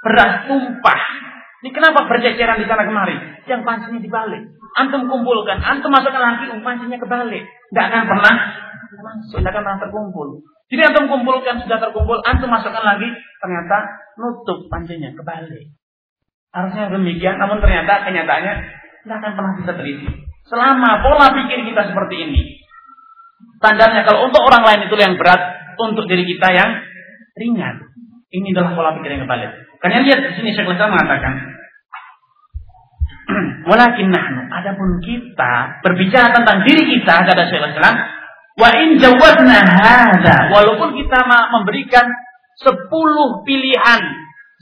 beras tumpah. Ini kenapa berceceran di sana kemari? Yang pancinya dibalik. Antum kumpulkan, antum masukkan lagi, um, pancinya kebalik. Tidak akan pernah masuk, tidak akan pernah terkumpul. Jadi antum kumpulkan, sudah terkumpul, antum masukkan lagi, ternyata nutup pancinya kebalik. Harusnya demikian, namun ternyata kenyataannya tidak akan pernah bisa terisi. Selama pola pikir kita seperti ini, Standarnya kalau untuk orang lain itu yang berat, untuk diri kita yang ringan. Ini adalah pola pikir yang kebalik. Karena lihat di sini Syekh Islam mengatakan, Walakin nahnu, adapun kita berbicara tentang diri kita kata Syekh Islam, wa in jawazna hadza, walaupun kita memberikan sepuluh pilihan,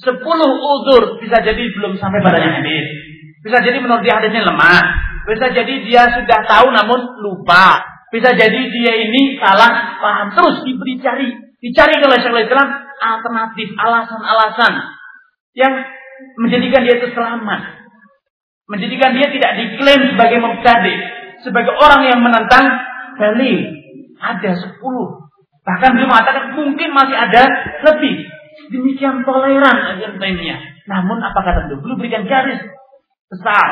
sepuluh udur, bisa jadi belum sampai padanya hadis. Bisa jadi menurut dia hadisnya lemah, bisa jadi dia sudah tahu namun lupa, bisa jadi dia ini salah paham terus diberi cari, dicari oleh Syekhul Islam alternatif, alasan-alasan yang menjadikan dia itu selamat. Menjadikan dia tidak diklaim sebagai mubtadi, sebagai orang yang menentang dalil. Ada sepuluh. Bahkan beliau mengatakan mungkin masih ada lebih. Demikian toleran agar Namun apa kata beliau? Berikan garis besar.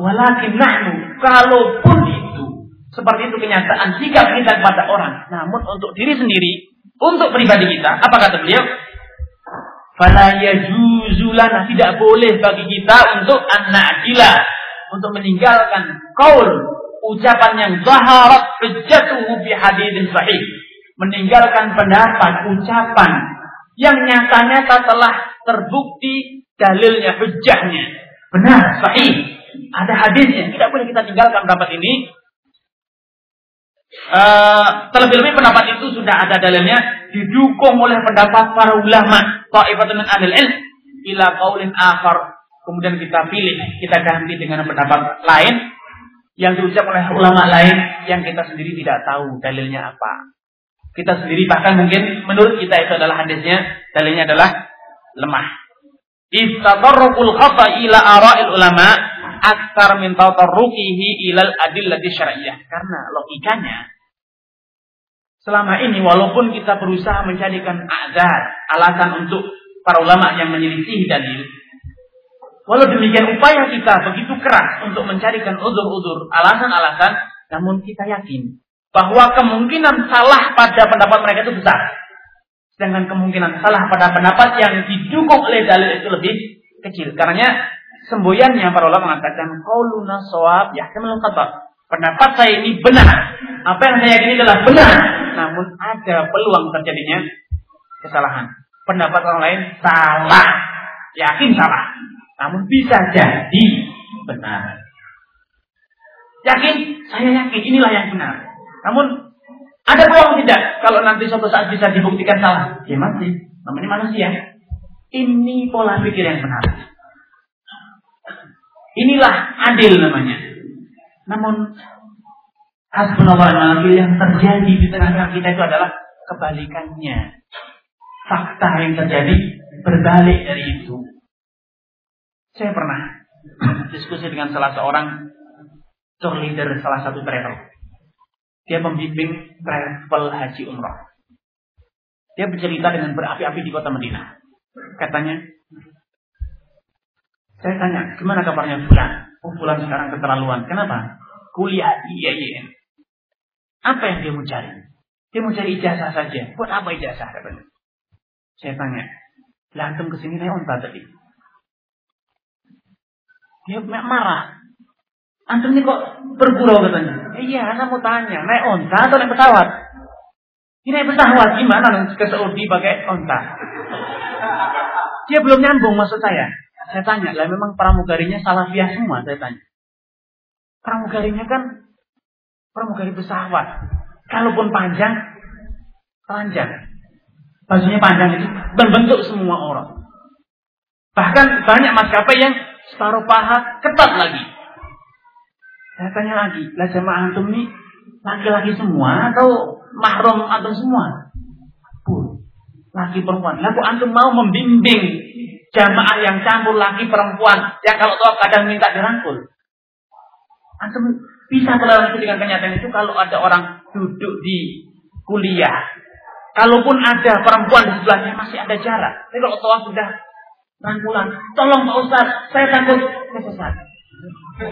Walakin nahnu, kalaupun itu seperti itu kenyataan sikap kita kepada orang. Namun untuk diri sendiri, untuk pribadi kita, apa kata beliau? Fala yajuzulana tidak boleh bagi kita untuk anak gila untuk meninggalkan kaul ucapan yang zaharat hujjatuhu bi haditsin sahih meninggalkan pendapat ucapan yang nyata-nyata telah terbukti dalilnya hujjahnya benar sahih. Ada hadisnya tidak boleh kita tinggalkan pendapat ini. Uh, terlebih-lebih pendapat itu sudah ada dalilnya didukung oleh pendapat para ulama ta'ifatun min ahli ilm ila qaulin akhar. Kemudian kita pilih kita ganti dengan pendapat lain yang diucap oleh ulama lain yang kita sendiri tidak tahu dalilnya apa kita sendiri bahkan mungkin menurut kita itu adalah hadisnya dalilnya adalah lemah. Istatarrukul khata ila ara'il ulama aktar min tatarrukihi ilal adillati syar'iyyah. Karena logikanya Selama ini walaupun kita berusaha menjadikan azar, alasan untuk para ulama yang menyelisih dalil, walau demikian upaya kita begitu keras untuk mencarikan udur-udur, alasan-alasan, namun kita yakin bahwa kemungkinan salah pada pendapat mereka itu besar. Sedangkan kemungkinan salah pada pendapat yang didukung oleh dalil itu lebih kecil. Karena semboyannya para ulama mengatakan qauluna shawab yahtamil kata. Pendapat saya ini benar. Apa yang saya yakini adalah benar namun ada peluang terjadinya kesalahan. Pendapat orang lain salah, yakin salah, namun bisa jadi benar. Yakin, saya yakin inilah yang benar. Namun ada peluang tidak kalau nanti suatu saat bisa dibuktikan salah. Ya mati, namanya manusia. Ini pola pikir yang benar. Inilah adil namanya. Namun Hasbunallah yang terjadi di tengah-tengah kita itu adalah kebalikannya. Fakta yang terjadi berbalik dari itu. Saya pernah diskusi dengan salah seorang tour leader salah satu travel. Dia membimbing travel haji umroh. Dia bercerita dengan berapi-api di kota Madinah. Katanya, saya tanya, gimana kabarnya Fulan? Oh, Fulan sekarang keterlaluan. Kenapa? Kuliah iya iya. Apa yang dia mau cari? Dia mau cari ijazah saja. Buat apa ijazah? Katanya. Saya tanya, lah antum ke sini naik onta tadi. Dia marah. Antum ini kok bergurau katanya. Iya, saya mau tanya, naik onta atau naik pesawat? Ini naik pesawat gimana ke Saudi pakai onta? Dia belum nyambung maksud saya. Saya tanya, lah memang pramugarinya salafiyah semua, saya tanya. Pramugarinya kan pramugari pesawat. Kalaupun panjang, panjang. Bajunya panjang itu berbentuk semua orang. Bahkan banyak maskapai yang separuh paha ketat lagi. Saya tanya lagi, lah jamaah antum ini laki-laki semua atau mahram antum semua? Laki perempuan. Lalu antum mau membimbing jamaah yang campur laki perempuan yang kalau tua kadang minta dirangkul. Antum bisa itu dengan kenyataan itu kalau ada orang duduk di kuliah. Kalaupun ada perempuan di sebelahnya masih ada jarak. Tapi kalau tua sudah rangkulan, tolong Pak Ustaz, saya takut kesesat.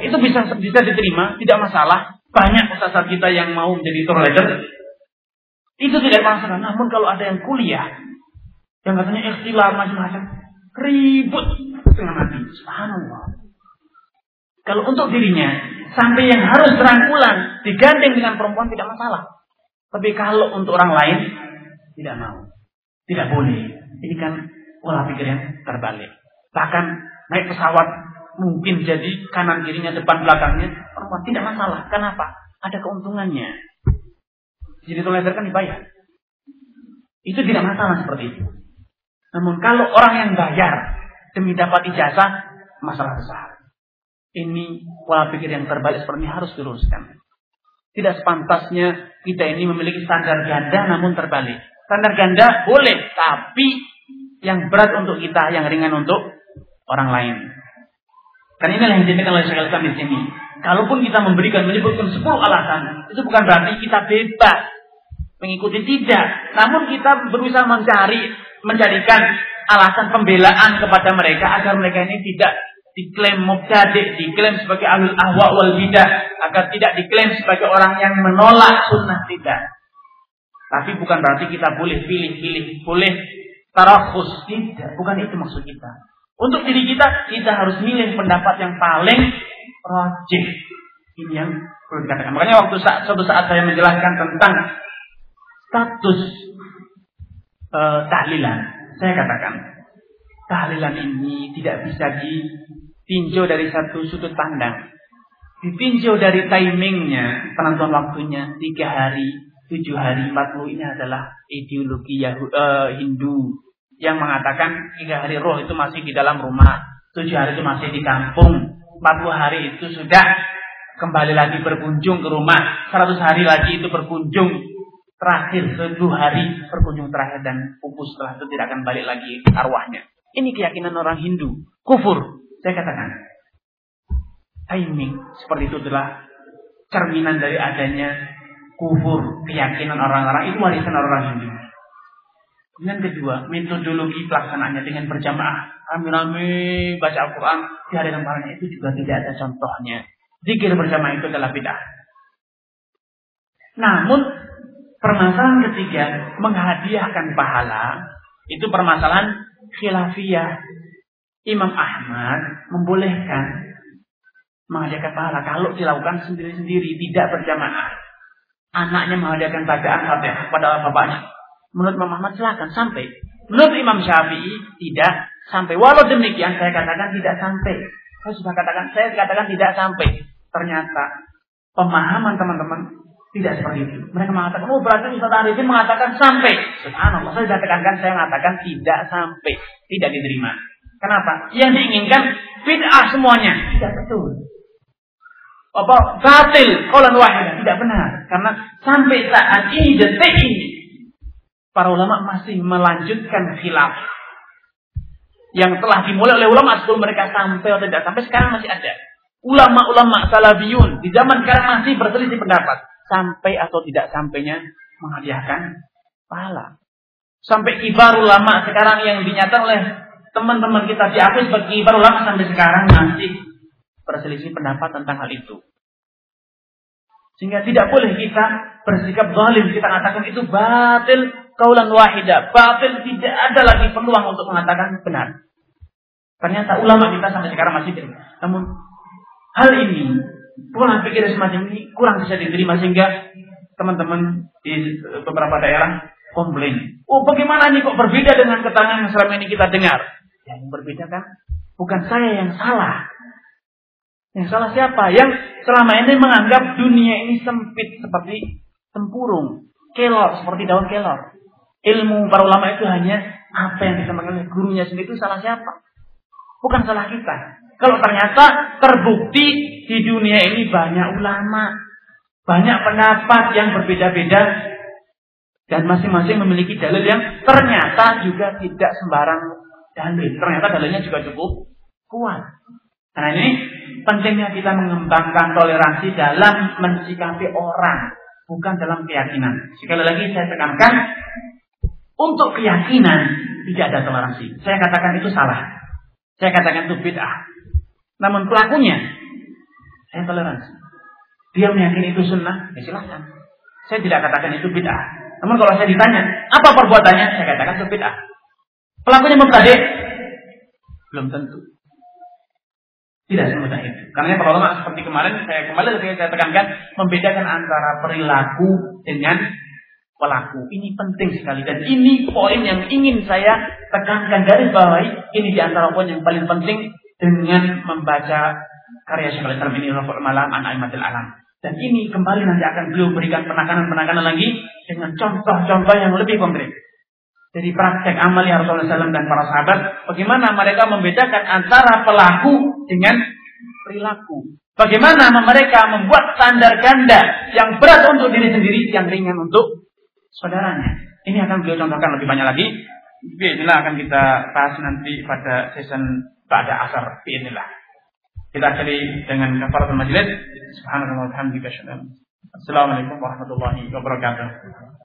Itu bisa bisa diterima, tidak masalah. Banyak ustaz kita yang mau menjadi tour leader. Itu tidak masalah. Namun kalau ada yang kuliah, yang katanya ikhtilar macam-macam, ribut setengah mati. Subhanallah. Kalau untuk dirinya, sampai yang harus rangkulan digandeng dengan perempuan tidak masalah. Tapi kalau untuk orang lain, Tidak mau. Tidak boleh. Ini kan pola pikir yang terbalik. Bahkan naik pesawat mungkin jadi kanan kirinya depan belakangnya perempuan tidak masalah. Kenapa? Ada keuntungannya. Jadi tolerir kan dibayar. Itu tidak masalah seperti itu. Namun kalau orang yang bayar demi dapat ijazah, masalah besar. Ini pola pikir yang terbalik seperti ini harus diluruskan. Tidak sepantasnya kita ini memiliki standar ganda namun terbalik. Standar ganda boleh, tapi yang berat untuk kita, yang ringan untuk orang lain. Kan inilah yang dijelaskan oleh Syekh Islam di sini. Kalaupun kita memberikan menyebutkan 10 alasan, itu bukan berarti kita bebas mengikuti tidak. Namun kita berusaha mencari, mencarikan alasan pembelaan kepada mereka agar mereka ini tidak diklaim mubtadi, diklaim sebagai ahlul ahwa wal bidah, agar tidak diklaim sebagai orang yang menolak sunnah tidak. Tapi bukan berarti kita boleh pilih-pilih, boleh tarakhus tidak, bukan itu maksud kita. Untuk diri kita, kita harus milih pendapat yang paling rajih. Ini yang perlu dikatakan. Makanya waktu saat, suatu saat saya menjelaskan tentang status uh, tahlilan, saya katakan tahlilan ini tidak bisa ditinjau dari satu sudut pandang. Ditinjau dari timingnya, penentuan waktunya, tiga hari, tujuh hari, empat puluh ini adalah ideologi Yahudi, uh, Hindu yang mengatakan tiga hari roh itu masih di dalam rumah, tujuh hari itu masih di kampung, empat puluh hari itu sudah kembali lagi berkunjung ke rumah, seratus hari lagi itu berkunjung terakhir, sepuluh hari berkunjung terakhir dan pupus setelah itu tidak akan balik lagi arwahnya. Ini keyakinan orang Hindu, kufur. Saya katakan, timing seperti itu adalah cerminan dari adanya kufur keyakinan orang-orang itu warisan orang Hindu. Yang kedua, metodologi pelaksanaannya dengan berjamaah. Rame-rame baca Al-Quran di hari lebaran itu juga tidak ada contohnya. Zikir bersama itu adalah bid'ah. Namun, permasalahan ketiga, menghadiahkan pahala, itu permasalahan khilafiyah. Imam Ahmad membolehkan menghadiahkan pahala kalau dilakukan sendiri-sendiri, tidak berjamaah. Anaknya menghadiahkan bacaan fatihah kepada bapaknya Menurut Imam Ahmad silahkan sampai. Menurut Imam Syafi'i tidak sampai. Walau demikian saya katakan tidak sampai. Saya sudah katakan, saya katakan tidak sampai. Ternyata pemahaman teman-teman tidak seperti itu. Mereka mengatakan, oh berarti Ustaz Arifin mengatakan sampai. Subhanallah, saya sudah tekankan, saya mengatakan tidak sampai. Tidak diterima. Kenapa? Yang diinginkan bid'ah semuanya. Tidak betul. Apa? Batil. Kaulan wahid. Tidak benar. Karena sampai saat ini, detik ini, para ulama masih melanjutkan khilaf yang telah dimulai oleh ulama sebelum mereka sampai atau tidak sampai sekarang masih ada. Ulama-ulama salafiyun di zaman sekarang masih berselisih pendapat sampai atau tidak sampainya menghadiahkan pahala. Sampai kibar ulama sekarang yang dinyatakan oleh teman-teman kita diakui sebagai kibar ulama sampai sekarang masih berselisih pendapat tentang hal itu. Sehingga tidak boleh kita bersikap zalim. Kita katakan itu batil kaulan wahida. Batil tidak ada lagi peluang untuk mengatakan benar. Ternyata ulama kita sampai sekarang masih benar. Namun hal ini, pola pikir semacam ini kurang bisa diterima sehingga teman-teman di beberapa daerah komplain. Oh bagaimana ini kok berbeda dengan keterangan yang selama ini kita dengar? Yang berbeda kan bukan saya yang salah. Yang salah siapa? Yang selama ini menganggap dunia ini sempit seperti tempurung, kelor seperti daun kelor. Ilmu para ulama itu hanya apa yang disampaikan oleh gurunya sendiri itu salah siapa? Bukan salah kita. Kalau ternyata terbukti di dunia ini banyak ulama, banyak pendapat yang berbeda-beda dan masing-masing memiliki dalil yang ternyata juga tidak sembarang dalil. Ternyata dalilnya juga cukup kuat. Nah ini pentingnya kita mengembangkan toleransi dalam mensikapi orang, bukan dalam keyakinan. Sekali lagi saya tekankan, untuk keyakinan tidak ada toleransi. Saya katakan itu salah. Saya katakan itu bid'ah. Namun pelakunya, saya toleransi. Dia meyakini itu sunnah, ya silahkan. Saya tidak katakan itu bid'ah. Namun kalau saya ditanya, apa perbuatannya? Saya katakan itu bid'ah. Pelakunya mubtadi? Belum tentu. Tidak semudah itu. Karena ulama seperti kemarin saya kembali saya tekankan membedakan antara perilaku dengan pelaku. Ini penting sekali dan ini poin yang ingin saya tekankan dari bawah. Ini di antara poin yang paling penting dengan membaca karya Syekh Islam ini Malam an Aimatul Alam. Dan ini kembali nanti akan beliau berikan penekanan-penekanan lagi dengan contoh-contoh yang lebih konkret. Jadi praktek amal yang Rasulullah SAW dan para sahabat, bagaimana mereka membedakan antara pelaku dengan perilaku. Bagaimana mereka membuat standar ganda yang berat untuk diri sendiri, yang ringan untuk saudaranya. Ini akan beliau contohkan lebih banyak lagi. Inilah akan kita bahas nanti pada season pada asar. Inilah. Kita akhiri dengan kafaratul majlis. Subhanallah wa Assalamualaikum warahmatullahi wabarakatuh.